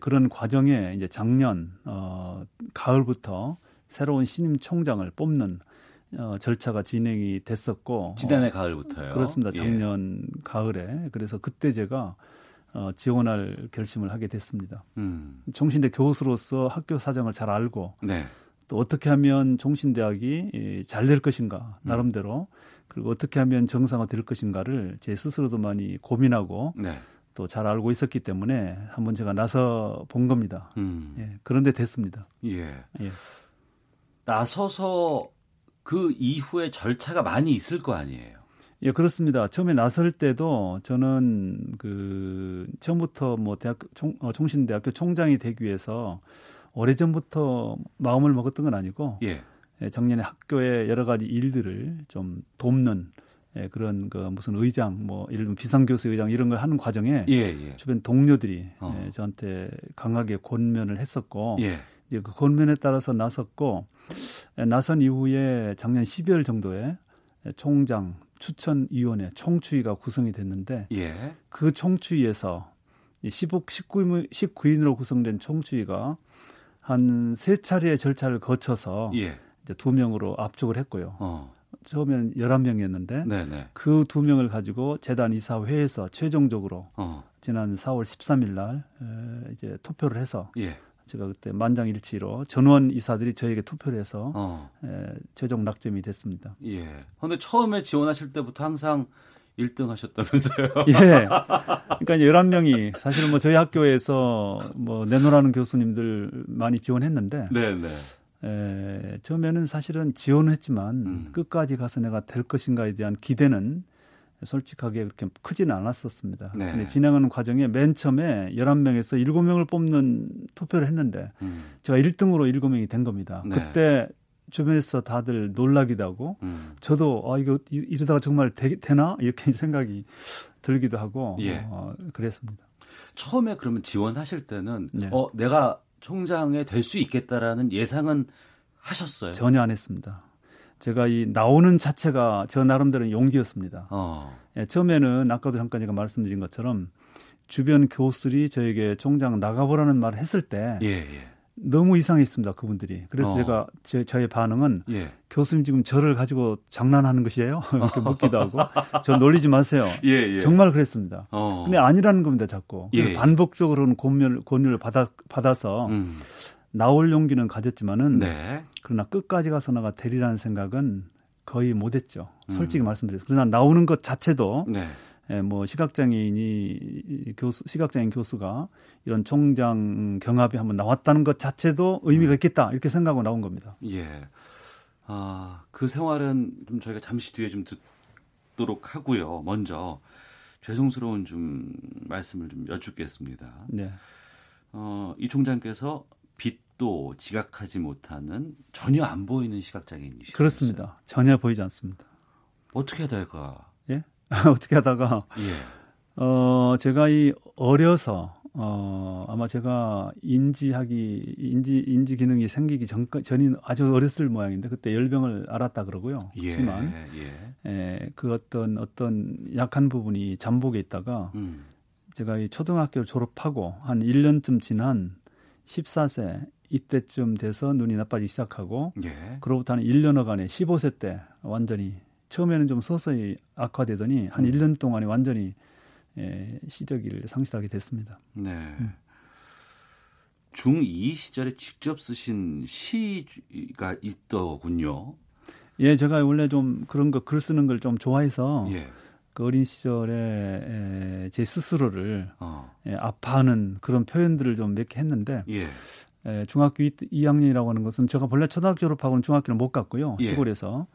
그런 과정에 이제 작년 어 가을부터 새로운 신임 총장을 뽑는 어, 절차가 진행이 됐었고 지난해 어, 가을부터요. 그렇습니다. 작년 예. 가을에 그래서 그때 제가 어, 지원할 결심을 하게 됐습니다. 음. 종신대 교수로서 학교 사정을 잘 알고 네. 또 어떻게 하면 종신대학이 잘 될 것인가 나름대로 음. 그리고 어떻게 하면 정상화 될 것인가를 제 스스로도 많이 고민하고 네. 또잘 알고 있었기 때문에 한번 제가 나서 본 겁니다. 음. 예, 그런데 됐습니다. 예. 예. 나서서 그 이후에 절차가 많이 있을 거 아니에요. 예, 그렇습니다. 처음에 나설 때도 저는 그 처음부터 뭐 대학교 총, 어, 총신대학교 총장이 되기 위해서 오래 전부터 마음을 먹었던 건 아니고 예. 예, 작년에 학교의 여러 가지 일들을 좀 돕는 예, 그런 그 무슨 의장 뭐 예를 들면 비상교수 의장 이런 걸 하는 과정에 예, 예. 주변 동료들이 어. 예, 저한테 강하게 권면을 했었고 예. 이제 그 권면에 따라서 나섰고 예, 나선 이후에 작년 12월 정도에 총장 추천위원회 총추위가 구성이 됐는데 예. 그 총추위에서 15, 19인, 19인으로 구성된 총추위가 한 세 차례의 절차를 거쳐서 예. 이제 두 명으로 압축을 했고요. 어. 처음엔 11명이었는데 그 두 명을 가지고 재단 이사회에서 최종적으로 어. 지난 4월 13일 날 에, 이제 투표를 해서 예. 제가 그때 만장일치로 전원 이사들이 저에게 투표를 해서 어. 에, 최종 낙점이 됐습니다. 예. 그런데 처음에 지원하실 때부터 항상 1등 하셨다면서요? 예. 그러니까 11명이 사실은 뭐 저희 학교에서 뭐 내노라는 교수님들 많이 지원했는데 네, 네. 에, 처음에는 사실은 지원을 했지만 음. 끝까지 가서 내가 될 것인가에 대한 기대는 솔직하게 그렇게 크지는 않았었습니다. 네. 근데 진행하는 과정에 맨 처음에 11명에서 7명을 뽑는 투표를 했는데 음. 제가 1등으로 7명이 된 겁니다. 네. 그때 주변에서 다들 놀라기도 하고 음. 저도 아 이거 이러다가 정말 되, 나 이렇게 생각이 들기도 하고 예. 어, 그랬습니다. 처음에 그러면 지원하실 때는 네. 어 내가 총장에 될 수 있겠다라는 예상은 하셨어요? 전혀 안 했습니다. 제가 이 나오는 자체가 저 나름대로 용기였습니다. 어. 예, 처음에는 아까도 잠깐 제가 말씀드린 것처럼 주변 교수들이 저에게 총장 나가보라는 말을 했을 때 예, 예. 너무 이상했습니다 그분들이. 그래서 어. 제가 제, 저의 반응은 예. 교수님 지금 저를 가지고 장난하는 것이에요? 이렇게 묻기도 하고 저 놀리지 마세요. 예, 예. 정말 그랬습니다. 어. 근데 아니라는 겁니다 자꾸. 예. 반복적으로는 권유를, 권유를 받아, 받아서 음. 나올 용기는 가졌지만은 네. 그러나 끝까지 가서 나가 되리라는 생각은 거의 못했죠. 솔직히 음. 말씀드려서 그러나 나오는 것 자체도 네. 예, 뭐 시각장애인이 교수 시각장애인 교수가 이런 총장 경합이 한번 나왔다는 것 자체도 의미가 음. 있겠다 이렇게 생각하고 나온 겁니다. 예. 아, 그 생활은 좀 저희가 잠시 뒤에 좀 듣도록 하고요. 먼저 죄송스러운 좀 말씀을 좀 여쭙겠습니다. 네. 어, 이 총장께서 빛도 지각하지 못하는 전혀 안 보이는 시각장애인이시죠. 그렇습니다. 전혀 보이지 않습니다. 어떻게 하다가 예? 어떻게 하다가 예. 어 제가 이 어려서 어 아마 제가 인지하기 인지 인지 기능이 생기기 전 전인 아주 어렸을 모양인데 그때 열병을 알았다 그러고요. 예. 하지만 예. 예, 그 어떤 어떤 약한 부분이 잠복에 있다가 음. 제가 이 초등학교를 졸업하고 한 1년쯤 지난 14세 이때쯤 돼서 눈이 나빠지기 시작하고 예. 그로부터 한 1년여간에 15세 때 완전히 처음에는 좀 서서히 악화되더니 한 음. 1년 동안에 완전히 예, 시력을 상실하게 됐습니다. 네. 음. 중2 시절에 직접 쓰신 시가 있더군요. 예, 제가 원래 좀 그런 거 글 쓰는 걸 좀 좋아해서 예. 그 어린 시절에 에, 제 스스로를 어. 예, 아파하는 그런 표현들을 좀 몇 개 했는데 예. 에, 중학교 2, 2학년이라고 하는 것은 제가 본래 초등학교 졸업하고는 중학교를 못 갔고요. 예. 시골에서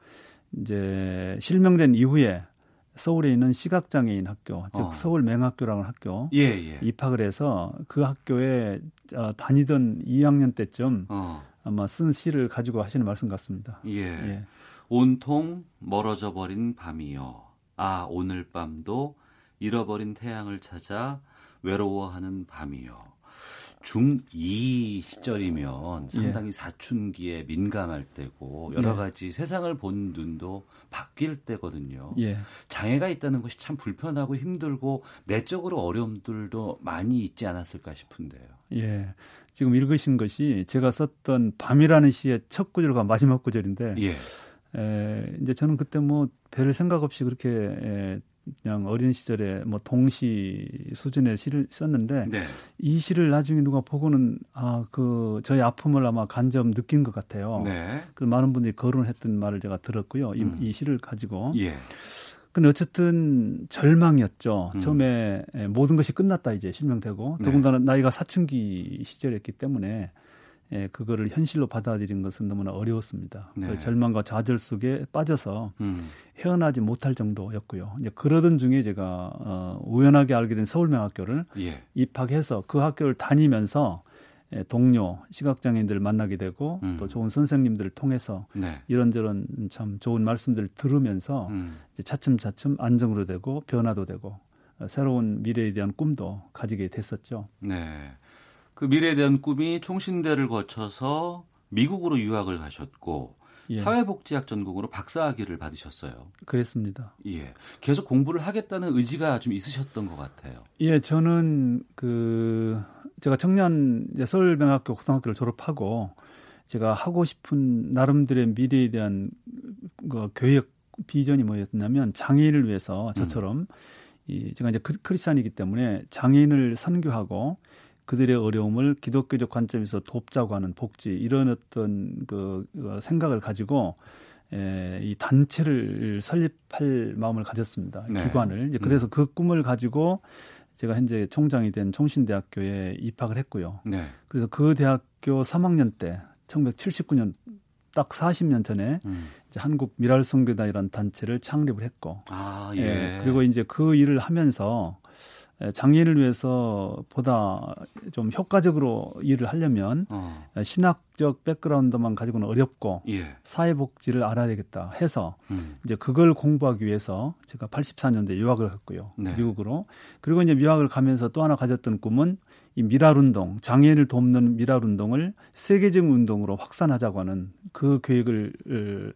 이제 실명된 이후에 서울에 있는 시각장애인 학교, 즉 어. 서울 맹학교라는 학교 예, 예. 입학을 해서 그 학교에 어, 다니던 2학년 때쯤 어. 아마 쓴 시를 가지고 하시는 말씀 같습니다. 예. 예. 온통 멀어져 버린 밤이요. 아 오늘 밤도 잃어버린 태양을 찾아 외로워하는 밤이요. 중2 시절이면 상당히 예. 사춘기에 민감할 때고 여러 예. 가지 세상을 본 눈도 바뀔 때거든요. 예. 장애가 있다는 것이 참 불편하고 힘들고 내적으로 어려움들도 많이 있지 않았을까 싶은데요. 예. 지금 읽으신 것이 제가 썼던 밤이라는 시의 첫 구절과 마지막 구절인데 예. 에, 이제 저는 그때 뭐 별 생각 없이 그렇게 에, 그냥 어린 시절에 뭐 동시 수준의 시를 썼는데 네. 이 시를 나중에 누가 보고는 아 그 저의 아픔을 아마 간접 느낀 것 같아요. 네. 그 많은 분들이 거론했던 말을 제가 들었고요. 이, 음. 이 시를 가지고. 예. 근데 어쨌든 절망이었죠. 음. 처음에 모든 것이 끝났다 이제 실명되고 네. 더군다나 나이가 사춘기 시절이었기 때문에 예, 그거를 현실로 받아들인 것은 너무나 어려웠습니다. 네. 그 절망과 좌절 속에 빠져서 음. 헤어나지 못할 정도였고요. 이제 그러던 중에 제가 어, 우연하게 알게 된 서울명학교를 예. 입학해서 그 학교를 다니면서 예, 동료 시각장애인들을 만나게 되고 음. 또 좋은 선생님들을 통해서 네. 이런저런 참 좋은 말씀들을 들으면서 음. 차츰차츰 안정으로 되고 변화도 되고 어, 새로운 미래에 대한 꿈도 가지게 됐었죠. 네. 그 미래에 대한 꿈이 총신대를 거쳐서 미국으로 유학을 가셨고 예. 사회복지학 전공으로 박사학위를 받으셨어요. 그랬습니다. 예. 계속 공부를 하겠다는 의지가 좀 있으셨던 것 같아요. 예, 저는 그 제가 청년 서울명학교 고등학교를 졸업하고 제가 하고 싶은 나름대로의 미래에 대한 그 교육 비전이 뭐였냐면 장애인을 위해서 저처럼 음. 이 제가 이제 크리스찬이기 때문에 장애인을 선교하고 그들의 어려움을 기독교적 관점에서 돕자고 하는 복지 이런 어떤 그 어, 생각을 가지고 에, 이 단체를 설립할 마음을 가졌습니다. 네. 기관을. 그래서 음. 그 꿈을 가지고 제가 현재 총장이 된 총신대학교에 입학을 했고요. 네. 그래서 그 대학교 3학년 때 1979년 딱 40년 전에 음. 이제 한국 미랄성교단이라는 단체를 창립을 했고, 아, 예. 예. 그리고 이제 그 일을 하면서 장애인을 위해서 보다 좀 효과적으로 일을 하려면 어. 신학적 백그라운드만 가지고는 어렵고 예. 사회복지를 알아야 되겠다 해서 음. 이제 그걸 공부하기 위해서 제가 84년도에 유학을 갔고요 네. 미국으로 그리고 이제 유학을 가면서 또 하나 가졌던 꿈은 이 미랄 운동, 장애인을 돕는 미랄 운동을 세계적 운동으로 확산하자고 하는 그 계획을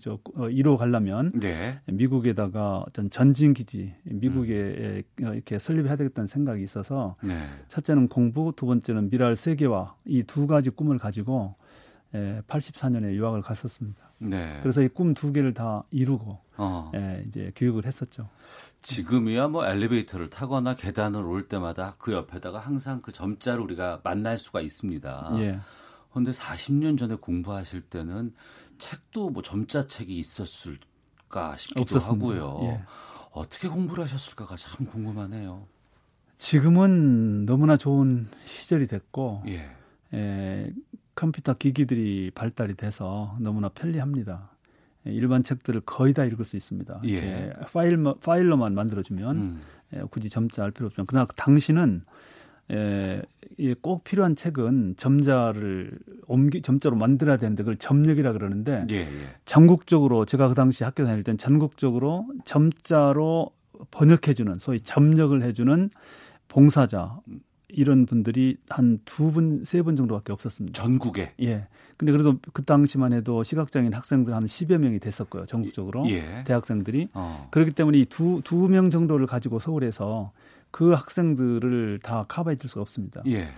저 어, 이루어 가려면 네. 미국에다가 어떤 전진 기지, 미국에 음. 이렇게 설립해야 되겠다는 생각이 있어서 네. 첫째는 공부, 두 번째는 미랄 세계화 이 두 가지 꿈을 가지고 84년에 유학을 갔었습니다. 네. 그래서 이 꿈 두 개를 다 이루고 어. 예, 이제 교육을 했었죠. 지금이야 뭐 엘리베이터를 타거나 계단을 올 때마다 그 옆에다가 항상 그 점자를 우리가 만날 수가 있습니다. 예. 그런데 40년 전에 공부하실 때는 책도 뭐 점자 책이 있었을까 싶기도 없었습니다. 하고요. 예. 어떻게 공부를 하셨을까가 참 궁금하네요. 지금은 너무나 좋은 시절이 됐고 예. 에, 컴퓨터 기기들이 발달이 돼서 너무나 편리합니다. 일반 책들을 거의 다 읽을 수 있습니다. 예. 파일 파일로만 만들어주면 음. 예, 굳이 점자 할 필요 없지만 그러나 당신은 에, 꼭 필요한 책은 점자를 옮기 점자로 만들어야 되는데 그걸 점력이라 그러는데 예, 예. 전국적으로 제가 그 당시 학교 다닐 땐 전국적으로 점자로 번역해주는 소위 점력을 해주는 봉사자 이런 분들이 한 두 분, 세 분 정도밖에 없었습니다. 전국에? 예. 근데 그래도 그 당시만 해도 시각장애인 학생들 한 10여 명이 됐었고요. 전국적으로. 예. 대학생들이. 어. 그렇기 때문에 이 두, 두 명 정도를 가지고 서울에서 그 학생들을 다 커버해 줄 수가 없습니다. 예.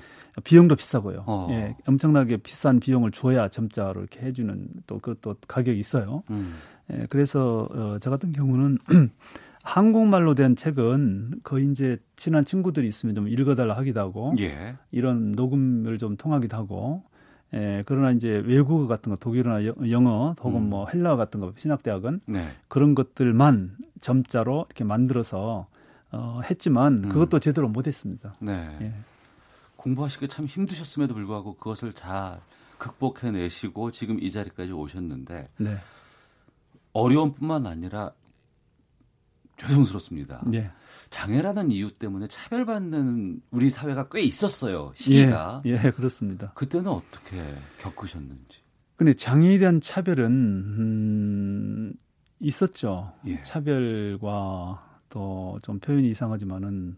비용도 비싸고요. 어. 예. 엄청나게 비싼 비용을 줘야 점자로 이렇게 해주는 또 그것도 가격이 있어요. 음. 예. 그래서 어, 저 같은 경우는 한국말로 된 책은 거의 이제 친한 친구들이 있으면 좀 읽어달라 하기도 하고 예. 이런 녹음을 좀 통하기도 하고 예, 그러나 이제 외국어 같은 거 독일어나 영어 혹은 음. 뭐 헬라어 같은 거 신학대학은 네. 그런 것들만 점자로 이렇게 만들어서 어, 했지만 음. 그것도 제대로 못했습니다. 네. 예. 공부하시기 참 힘드셨음에도 불구하고 그것을 잘 극복해내시고 지금 이 자리까지 오셨는데 네. 어려움뿐만 아니라 죄송스럽습니다. 네. 장애라는 이유 때문에 차별받는 우리 사회가 꽤 있었어요. 시기가. 예, 예 그렇습니다. 그때는 어떻게 겪으셨는지. 근데 장애에 대한 차별은 음, 있었죠. 예. 차별과 또 좀 표현이 이상하지만은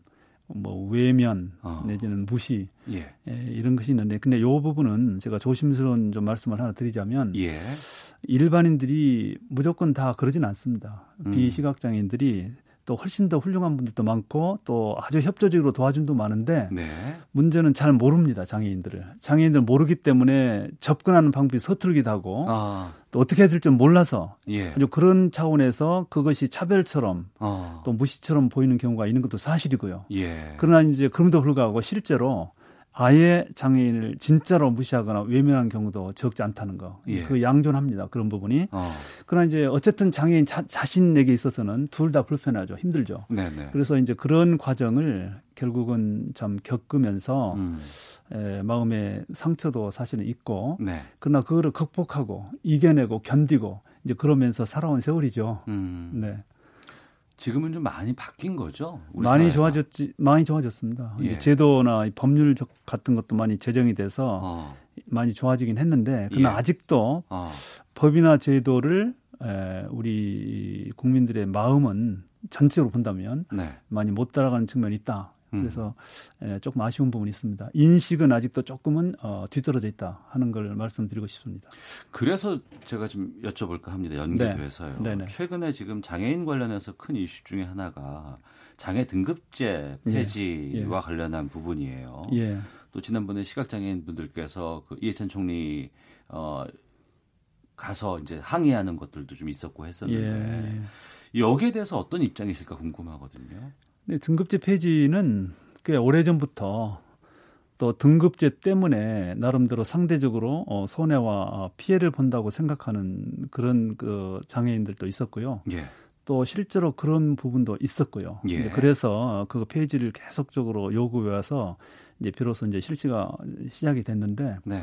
뭐 외면 어. 내지는 무시 예. 예, 이런 것이 있는데 근데 요 부분은 제가 조심스러운 좀 말씀을 하나 드리자면 예. 일반인들이 무조건 다 그러진 않습니다. 음. 비시각장애인들이 또 훨씬 더 훌륭한 분들도 많고 또 아주 협조적으로 도와준 분도 많은데 네. 문제는 잘 모릅니다 장애인들을 장애인들 모르기 때문에 접근하는 방법이 서툴기도 하고 아. 또 어떻게 해야 될지 몰라서 예. 아주 그런 차원에서 그것이 차별처럼 아. 또 무시처럼 보이는 경우가 있는 것도 사실이고요. 예. 그러나 이제 그럼에도 불구하고 실제로 아예 장애인을 진짜로 무시하거나 외면한 경우도 적지 않다는 거. 예. 그 양존합니다. 그런 부분이. 어. 그러나 이제 어쨌든 장애인 자, 자신에게 있어서는 둘 다 불편하죠. 힘들죠. 네네. 그래서 이제 그런 과정을 결국은 참 겪으면서 음. 에, 마음의 상처도 사실은 있고 네. 그러나 그거를 극복하고 이겨내고 견디고 이제 그러면서 살아온 세월이죠. 음. 네. 지금은 좀 많이 바뀐 거죠? 많이 사회가. 좋아졌지, 많이 좋아졌습니다. 예. 이제 제도나 법률 같은 것도 많이 제정이 돼서 어. 많이 좋아지긴 했는데, 그러나 예. 아직도 어. 법이나 제도를 에, 우리 국민들의 마음은 전체적으로 본다면 네. 많이 못 따라가는 측면이 있다. 음. 그래서 음. 조금 아쉬운 부분이 있습니다. 인식은 아직도 조금은 어, 뒤떨어져 있다 하는 걸 말씀드리고 싶습니다. 그래서 제가 좀 여쭤볼까 합니다. 연계돼서요. 네. 최근에 지금 장애인 관련해서 큰 이슈 중에 하나가 장애 등급제 예. 폐지와 예. 예. 관련한 부분이에요. 예. 또 지난번에 시각장애인 분들께서 그 이해찬 총리 어 가서 이제 항의하는 것들도 좀 있었고 했었는데 예. 여기에 대해서 어떤 입장이실까 궁금하거든요. 네, 등급제 폐지는 꽤 오래 전부터 또 등급제 때문에 나름대로 상대적으로 어, 손해와 피해를 본다고 생각하는 그런 그 장애인들도 있었고요. 예. 또 실제로 그런 부분도 있었고요. 예. 그래서 그 폐지를 계속적으로 요구해 와서 이제 비로소 이제 실시가 시작이 됐는데 네.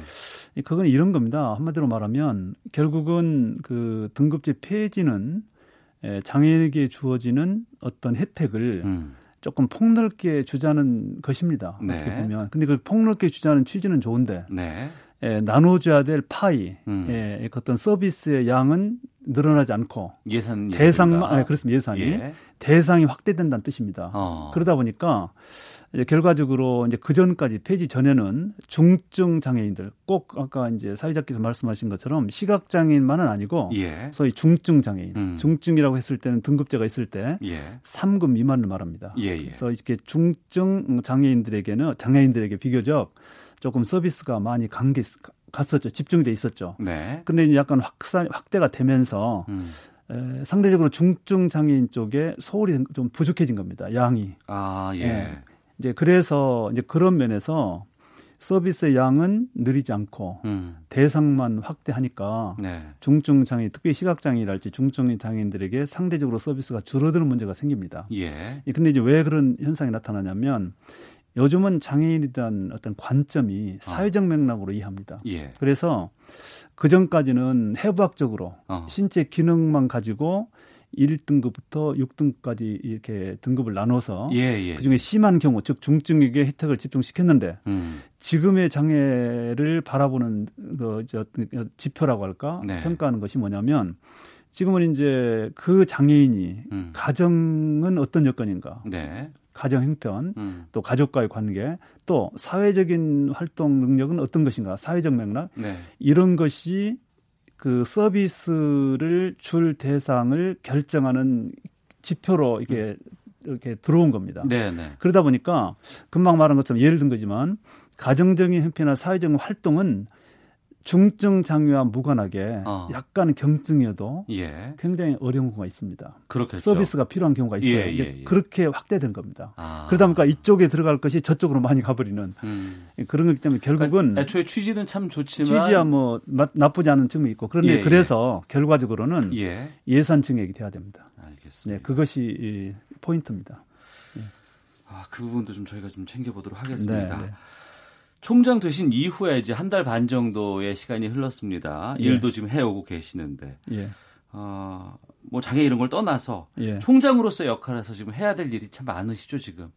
그건 이런 겁니다. 한마디로 말하면 결국은 그 등급제 폐지는 예, 장애인에게 주어지는 어떤 혜택을 음. 조금 폭넓게 주자는 것입니다. 네. 어떻게 보면. 근데 그 폭넓게 주자는 취지는 좋은데 네. 예, 나눠줘야 될 파이, 음. 예, 그 어떤 서비스의 양은 늘어나지 않고 예산 대상만, 아, 그렇습니다. 예산이 예. 대상이 확대된다는 뜻입니다. 어. 그러다 보니까 이제 결과적으로 이제 그 전까지 폐지 전에는 중증 장애인들 꼭 아까 이제 사회자께서 말씀하신 것처럼 시각 장애인만은 아니고 예. 소위 중증 장애인, 음. 중증이라고 했을 때는 등급제가 있을 때 예. 3급 미만을 말합니다. 예예. 예. 그래서 이렇게 중증 장애인들에게는 장애인들에게 비교적 조금 서비스가 많이 간게 갔었죠. 집중돼 있었죠. 네. 근데 이제 약간 확산 확대가 되면서 음. 에, 상대적으로 중증 장애인 쪽에 소홀이 좀 부족해진 겁니다. 양이. 아, 예. 예. 이제 그래서 이제 그런 면에서 서비스의 양은 느리지 않고 음. 대상만 확대하니까 네. 중증 장애 특히 시각 장애랄지 중증 장애인들에게 상대적으로 서비스가 줄어드는 문제가 생깁니다. 예. 근데 이제 왜 그런 현상이 나타나냐면 요즘은 장애인에 대한 어떤 관점이 어. 사회적 맥락으로 이해합니다. 예. 그래서 그 전까지는 해부학적으로 어. 신체 기능만 가지고 1등급부터 6등급까지 이렇게 등급을 나눠서 예, 예. 그중에 심한 경우 즉 중증에게 혜택을 집중시켰는데 음. 지금의 장애를 바라보는 그저 지표라고 할까 네. 평가하는 것이 뭐냐면 지금은 이제 그 장애인이 음. 가정은 어떤 여건인가 네. 가정 형편, 음. 또 가족과의 관계, 또 사회적인 활동 능력은 어떤 것인가, 사회적 맥락 네. 이런 것이 그 서비스를 줄 대상을 결정하는 지표로 이게 음. 이렇게 들어온 겁니다. 네, 네. 그러다 보니까 금방 말한 것처럼 예를 든 거지만 가정적인 형편이나 사회적 활동은 중증 장애와 무관하게 어. 약간 경증이어도 예. 굉장히 어려운 경우가 있습니다. 그렇겠죠. 서비스가 필요한 경우가 있어요. 예, 예, 예, 그렇게 확대된 겁니다. 아. 그러다 보니까 이쪽에 들어갈 것이 저쪽으로 많이 가버리는 음. 그런 거기 때문에 결국은 그러니까 애초에 취지는 참 좋지만 취지야 뭐 나쁘지 않은 측면이 있고 그런데 예, 예. 그래서 결과적으로는 예. 산 증액이 돼야 됩니다. 알겠습니다. 네, 그것이 포인트입니다. 아, 그 부분도 좀 저희가 좀 챙겨보도록 하겠습니다. 네, 네. 총장 되신 이후에 이제 한 달 반 정도의 시간이 흘렀습니다. 예. 일도 지금 해오고 계시는데, 예. 어, 뭐 장애 이런 걸 떠나서 예. 총장으로서 역할에서 지금 해야 될 일이 참 많으시죠 지금.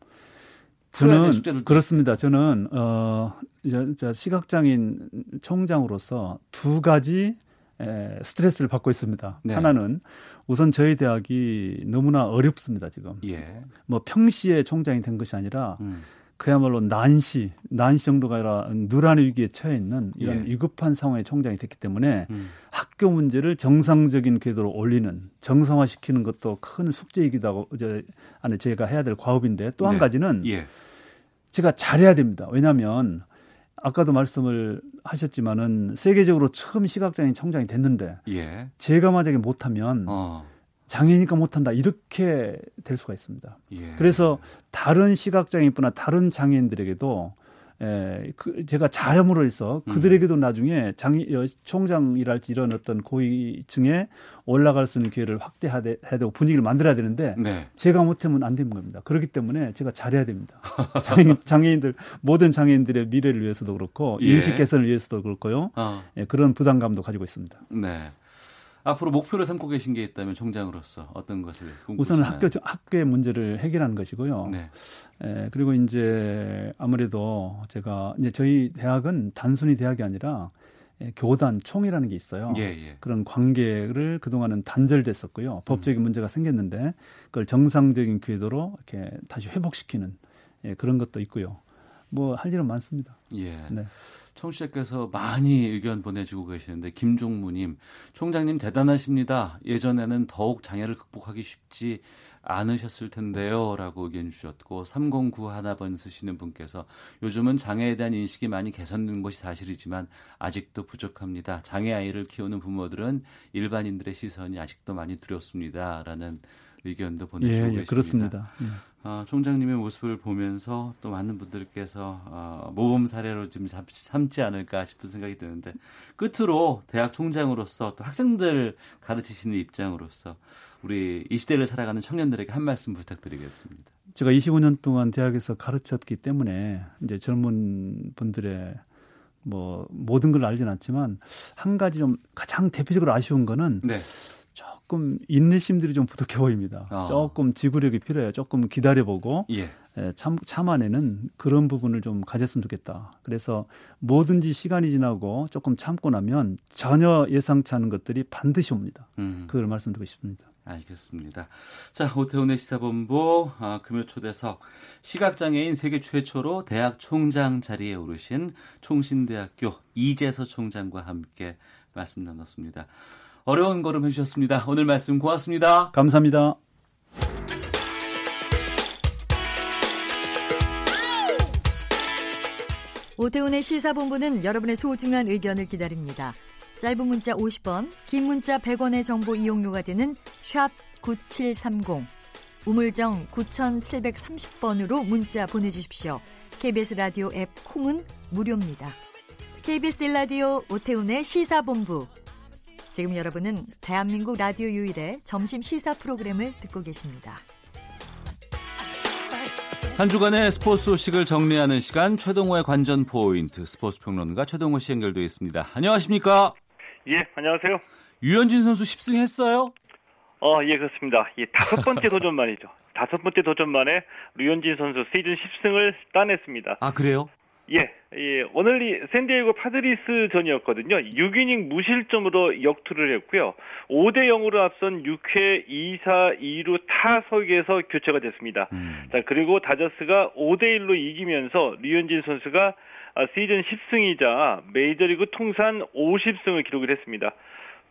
저는 그렇습니다. 저는 어 이제 시각장애인 총장으로서 두 가지 에, 스트레스를 받고 있습니다. 네. 하나는 우선 저희 대학이 너무나 어렵습니다 지금. 예. 뭐 평시에 총장이 된 것이 아니라 음. 그야말로 난시, 난시 정도가 아니라 누란의 위기에 처해 있는 이런 예. 위급한 상황에 총장이 됐기 때문에 음. 학교 문제를 정상적인 궤도로 올리는 정상화시키는 것도 큰 숙제이기도 하고 이제 안에 저희가 해야 될 과업인데 또한 네. 가지는 예. 제가 잘해야 됩니다. 왜냐하면 아까도 말씀을 하셨지만은 세계적으로 처음 시각장애인 총장이 됐는데 예. 제가 만약에 못하면 어. 장애니까 못한다 이렇게 될 수가 있습니다. 예. 그래서 다른 시각장애인뿐만 다른 장애인들에게도 에, 그 제가 잘함으로 해서 음. 그들에게도 음. 나중에 장애 총장이랄지 이런 어떤 고위층에 올라갈 수 있는 기회를 확대해야 되 고 분위기를 만들어야 되는데 네. 제가 못하면 안 되는 겁니다. 그렇기 때문에 제가 잘해야 됩니다. 장애인, 장애인들 모든 장애인들의 미래를 위해서도 그렇고 예. 인식 개선을 위해서도 그렇고요. 어. 예, 그런 부담감도 가지고 있습니다. 네. 앞으로 목표를 삼고 계신 게 있다면 총장으로서 어떤 것을 우선은 학교 학교의 문제를 해결하는 것이고요. 네. 에, 그리고 이제 아무래도 제가 이제 저희 대학은 단순히 대학이 아니라 에, 교단 총이라는 게 있어요. 예, 예. 그런 관계를 그동안은 단절됐었고요. 법적인 음. 문제가 생겼는데 그걸 정상적인 궤도로 이렇게 다시 회복시키는 예, 그런 것도 있고요. 뭐 할 일은 많습니다. 예. 네. 청취자께서 많이 의견 보내주고 계시는데 김종무님 총장님 대단하십니다. 예전에는 더욱 장애를 극복하기 쉽지 않으셨을 텐데요 라고 의견 주셨고 309 하나번 쓰시는 분께서 요즘은 장애에 대한 인식이 많이 개선된 것이 사실이지만 아직도 부족합니다. 장애 아이를 키우는 부모들은 일반인들의 시선이 아직도 많이 두렵습니다 라는 의견도 보내주고 예, 예, 계십니다. 그렇습니다. 예. 어, 총장님의 모습을 보면서 또 많은 분들께서 어, 모범 사례로 좀 삼지 않을까 싶은 생각이 드는데 끝으로 대학 총장으로서 또 학생들 가르치시는 입장으로서 우리 이 시대를 살아가는 청년들에게 한 말씀 부탁드리겠습니다. 제가 25년 동안 대학에서 가르쳤기 때문에 이제 젊은 분들의 뭐 모든 걸 알지는 않지만 한 가지 좀 가장 대표적으로 아쉬운 거는 네. 조금 인내심들이 좀 부족해 보입니다. 어. 조금 지구력이 필요해요. 조금 기다려보고 예. 예, 참, 참아내는 그런 부분을 좀 가졌으면 좋겠다. 그래서 뭐든지 시간이 지나고 조금 참고 나면 전혀 예상치 않은 것들이 반드시 옵니다. 음. 그걸 말씀드리고 싶습니다. 알겠습니다. 자, 오태훈의 시사본부 아, 금요 초대석 시각장애인 세계 최초로 대학 총장 자리에 오르신 총신대학교 이재서 총장과 함께 말씀 나눴습니다. 어려운 걸음 해주셨습니다. 오늘 말씀 고맙습니다. 감사합니다. 오태훈의 시사본부는 여러분의 소중한 의견을 기다립니다. 짧은 문자 50원, 긴 문자 100원의 정보 이용료가 되는 샵 9730, 우물정 9730번으로 문자 보내주십시오. KBS 라디오 앱 콩은 무료입니다. KBS 라디오 오태훈의 시사본부 지금 여러분은 대한민국 라디오 유일의 점심 시사 프로그램을 듣고 계십니다. 한 주간의 스포츠 소식을 정리하는 시간 최동호의 관전 포인트 스포츠 평론가 최동호 씨 연결되어 있습니다. 안녕하십니까? 예, 안녕하세요. 류현진 선수 10승 했어요? 어, 예, 그렇습니다. 예, 다섯 번째 도전만이죠. 다섯 번째 도전만에 류현진 선수 시즌 10승을 따냈습니다. 아, 그래요? 예, 예, 오늘 이 샌디에이고 파드리스 전이었거든요. 6이닝 무실점으로 역투를 했고요. 5대 0으로 앞선 6회 2사 2루 타석에서 교체가 됐습니다. 음. 자, 그리고 다저스가 5대 1로 이기면서 류현진 선수가 시즌 10승이자 메이저리그 통산 50승을 기록을 했습니다.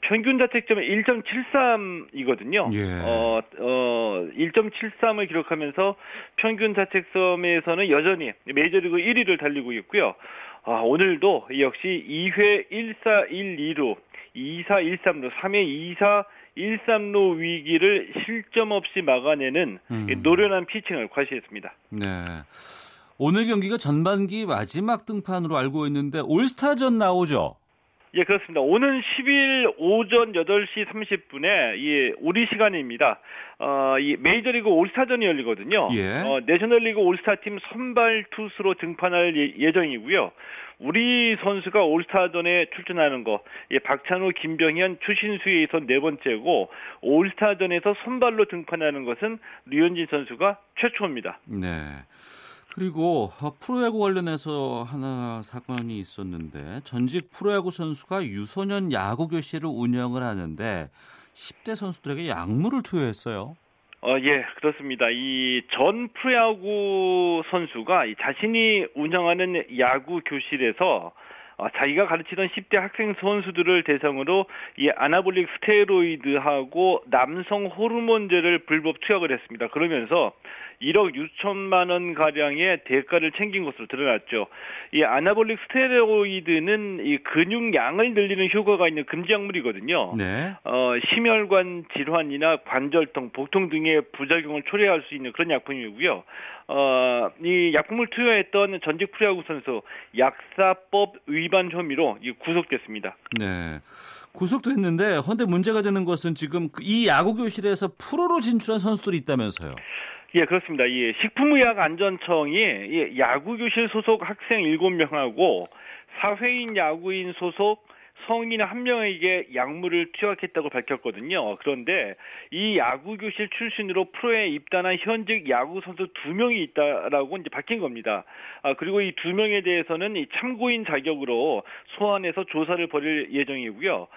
평균 자책점이 1.73이거든요. 예. 어, 어, 1.73을 기록하면서 평균 자책점에서는 여전히 메이저리그 1위를 달리고 있고요. 아, 오늘도 역시 2회 1사 1, 2로 2사 1, 3로 3회 2사 1, 3로 위기를 실점 없이 막아내는 음. 노련한 피칭을 과시했습니다. 네. 오늘 경기가 전반기 마지막 등판으로 알고 있는데 올스타전 나오죠? 예, 그렇습니다. 오는 10일 오전 8시 30분에 이 우리 시간입니다. 어, 이 메이저리그 올스타전이 열리거든요. 예. 어, 내셔널리그 올스타 팀 선발 투수로 등판할 예, 정이고요 우리 선수가 올스타전에 출전하는 거, 예, 박찬호, 김병현, 추신수에 이어서 네 번째고 올스타전에서 선발로 등판하는 것은 류현진 선수가 최초입니다. 네. 그리고 프로야구 관련해서 하나 사건이 있었는데 전직 프로야구 선수가 유소년 야구 교실을 운영을 하는데 10대 선수들에게 약물을 투여했어요. 어, 예, 그렇습니다. 이 전 프로야구 선수가 자신이 운영하는 야구 교실에서 어, 자기가 가르치던 10대 학생 선수들을 대상으로 이 아나볼릭 스테로이드하고 남성 호르몬제를 불법 투약을 했습니다. 그러면서 1억 6천만 원 가량의 대가를 챙긴 것으로 드러났죠. 이 아나볼릭 스테로이드는 이 근육량을 늘리는 효과가 있는 금지 약물이거든요. 네. 어, 심혈관 질환이나 관절통, 복통 등의 부작용을 초래할 수 있는 그런 약품이고요. 어, 이 약품을 투여했던 전직 프로야구 선수 약사법 위반 혐의로 구속됐습니다. 네. 구속도 했는데 헌데 문제가 되는 것은 지금 이 야구 교실에서 프로로 진출한 선수들이 있다면서요. 예, 그렇습니다. 이 식품의약안전청이 야구교실 소속 학생 7명하고 사회인 야구인 소속 성인 한 명에게 약물을 투약했다고 밝혔거든요. 그런데 이 야구 교실 출신으로 프로에 입단한 현직 야구 선수 두 명이 있다라고 이제 밝힌 겁니다. 아, 그리고 이 두 명에 대해서는 이 참고인 자격으로 소환해서 조사를 벌일 예정이고요.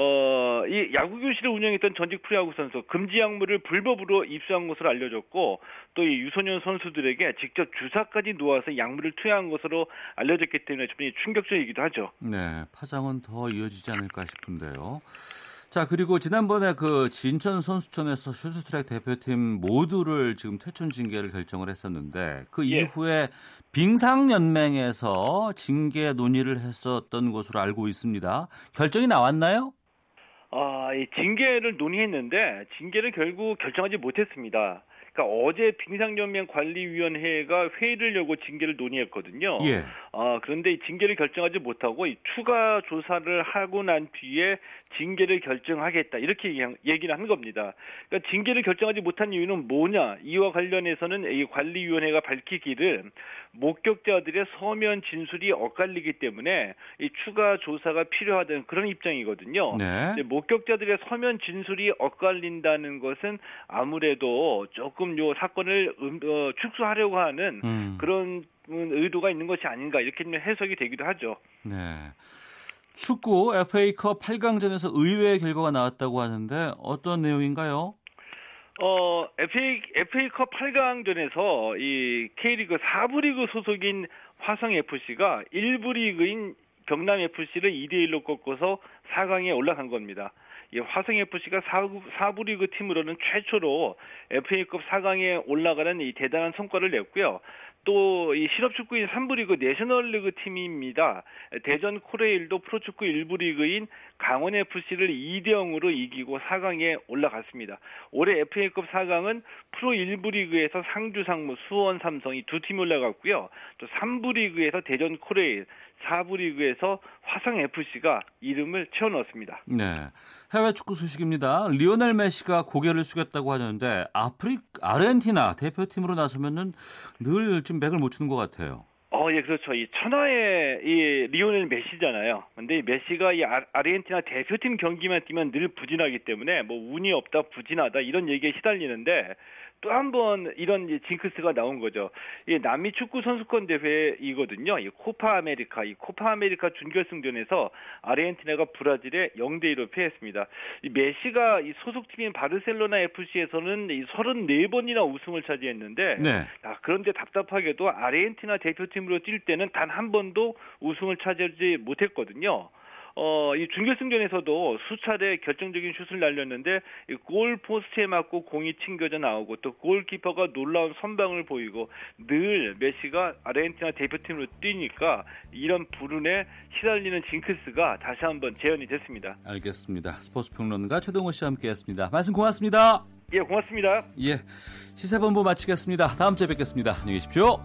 어, 이 야구 교실을 운영했던 전직 프로야구 선수 금지 약물을 불법으로 입수한 것으로 알려졌고 또 이 유소년 선수들에게 직접 주사까지 놓아서 약물을 투여한 것으로 알려졌기 때문에 좀 충격적이기도 하죠. 네, 파장은 더 이어지지 않을까 싶은데요. 자, 그리고 지난번에 그 진천 선수촌에서 슈스트랙 대표팀 모두를 지금 퇴촌 징계를 결정을 했었는데 그 예. 이후에 빙상연맹에서 징계 논의를 했었던 것으로 알고 있습니다. 결정이 나왔나요? 아, 이 징계를 논의했는데 징계를 결국 결정하지 못했습니다. 그러니까 어제 빙상연맹 관리위원회가 회의를 열고 징계를 논의했거든요. 예. 아, 그런데 이 징계를 결정하지 못하고 이 추가 조사를 하고 난 뒤에 징계를 결정하겠다 이렇게 얘기를 한 겁니다. 그러니까 징계를 결정하지 못한 이유는 뭐냐? 이와 관련해서는 이 관리위원회가 밝히기를 목격자들의 서면 진술이 엇갈리기 때문에 이 추가 조사가 필요하다는 그런 입장이거든요. 네. 목격자들의 서면 진술이 엇갈린다는 것은 아무래도 조금 요 사건을 음, 어, 축소하려고 하는 음. 그런 의도가 있는 것이 아닌가 이렇게 해석이 되기도 하죠. 네. 축구 FA컵 8강전에서 의외의 결과가 나왔다고 하는데 어떤 내용인가요? 어, FA, FA컵 8강전에서 이 K리그 4부 리그 소속인 화성FC가 1부 리그인 경남FC를 2대1로 꺾어서 4강에 올라간 겁니다. 이 화성FC가 4부, 4부 리그 팀으로는 최초로 FA컵 4강에 올라가는 이 대단한 성과를 냈고요. 또 이 실업축구인 3부 리그 내셔널리그 팀입니다. 대전 코레일도 프로축구 1부 리그인 강원 FC를 2대 0으로 이기고 4강에 올라갔습니다. 올해 FA컵 4강은 프로 1부 리그에서 상주 상무, 수원 삼성이 두 팀이 올라갔고요. 또 3부 리그에서 대전 코레일, 4부 리그에서 화성 FC가 이름을 채워 넣었습니다. 네. 해외 축구 소식입니다. 리오넬 메시가 고개를 숙였다고 하는데 아프리 아르헨티나 대표팀으로 나서면은 늘 좀 맥을 못 추는 것 같아요. 어, 예, 그렇죠. 이 천하의 이 리오넬 메시잖아요. 근데 이 메시가 이 아, 아르헨티나 대표팀 경기만 뛰면 늘 부진하기 때문에 뭐 운이 없다, 부진하다 이런 얘기에 시달리는데 또 한 번 이런 징크스가 나온 거죠. 이 남미 축구 선수권 대회이거든요. 이 코파 아메리카, 이 코파 아메리카 준결승전에서 아르헨티나가 브라질에 0대 2로 패했습니다. 이 메시가 이 소속팀인 바르셀로나 FC에서는 이 34번이나 우승을 차지했는데 네. 아, 그런데 답답하게도 아르헨티나 대표팀으로 뛸 때는 단 한 번도 우승을 차지하지 못했거든요. 어, 이 준결승전에서도 수차례 결정적인 슛을 날렸는데 골 포스트에 맞고 공이 튕겨져 나오고 또 골키퍼가 놀라운 선방을 보이고 늘 메시가 아르헨티나 대표팀으로 뛰니까 이런 불운에 시달리는 징크스가 다시 한번 재현이 됐습니다. 알겠습니다. 스포츠 평론가 최동호 씨와 함께했습니다. 말씀 고맙습니다. 예, 고맙습니다. 예, 시사본부 마치겠습니다. 다음 주에 뵙겠습니다. 안녕히 계십시오.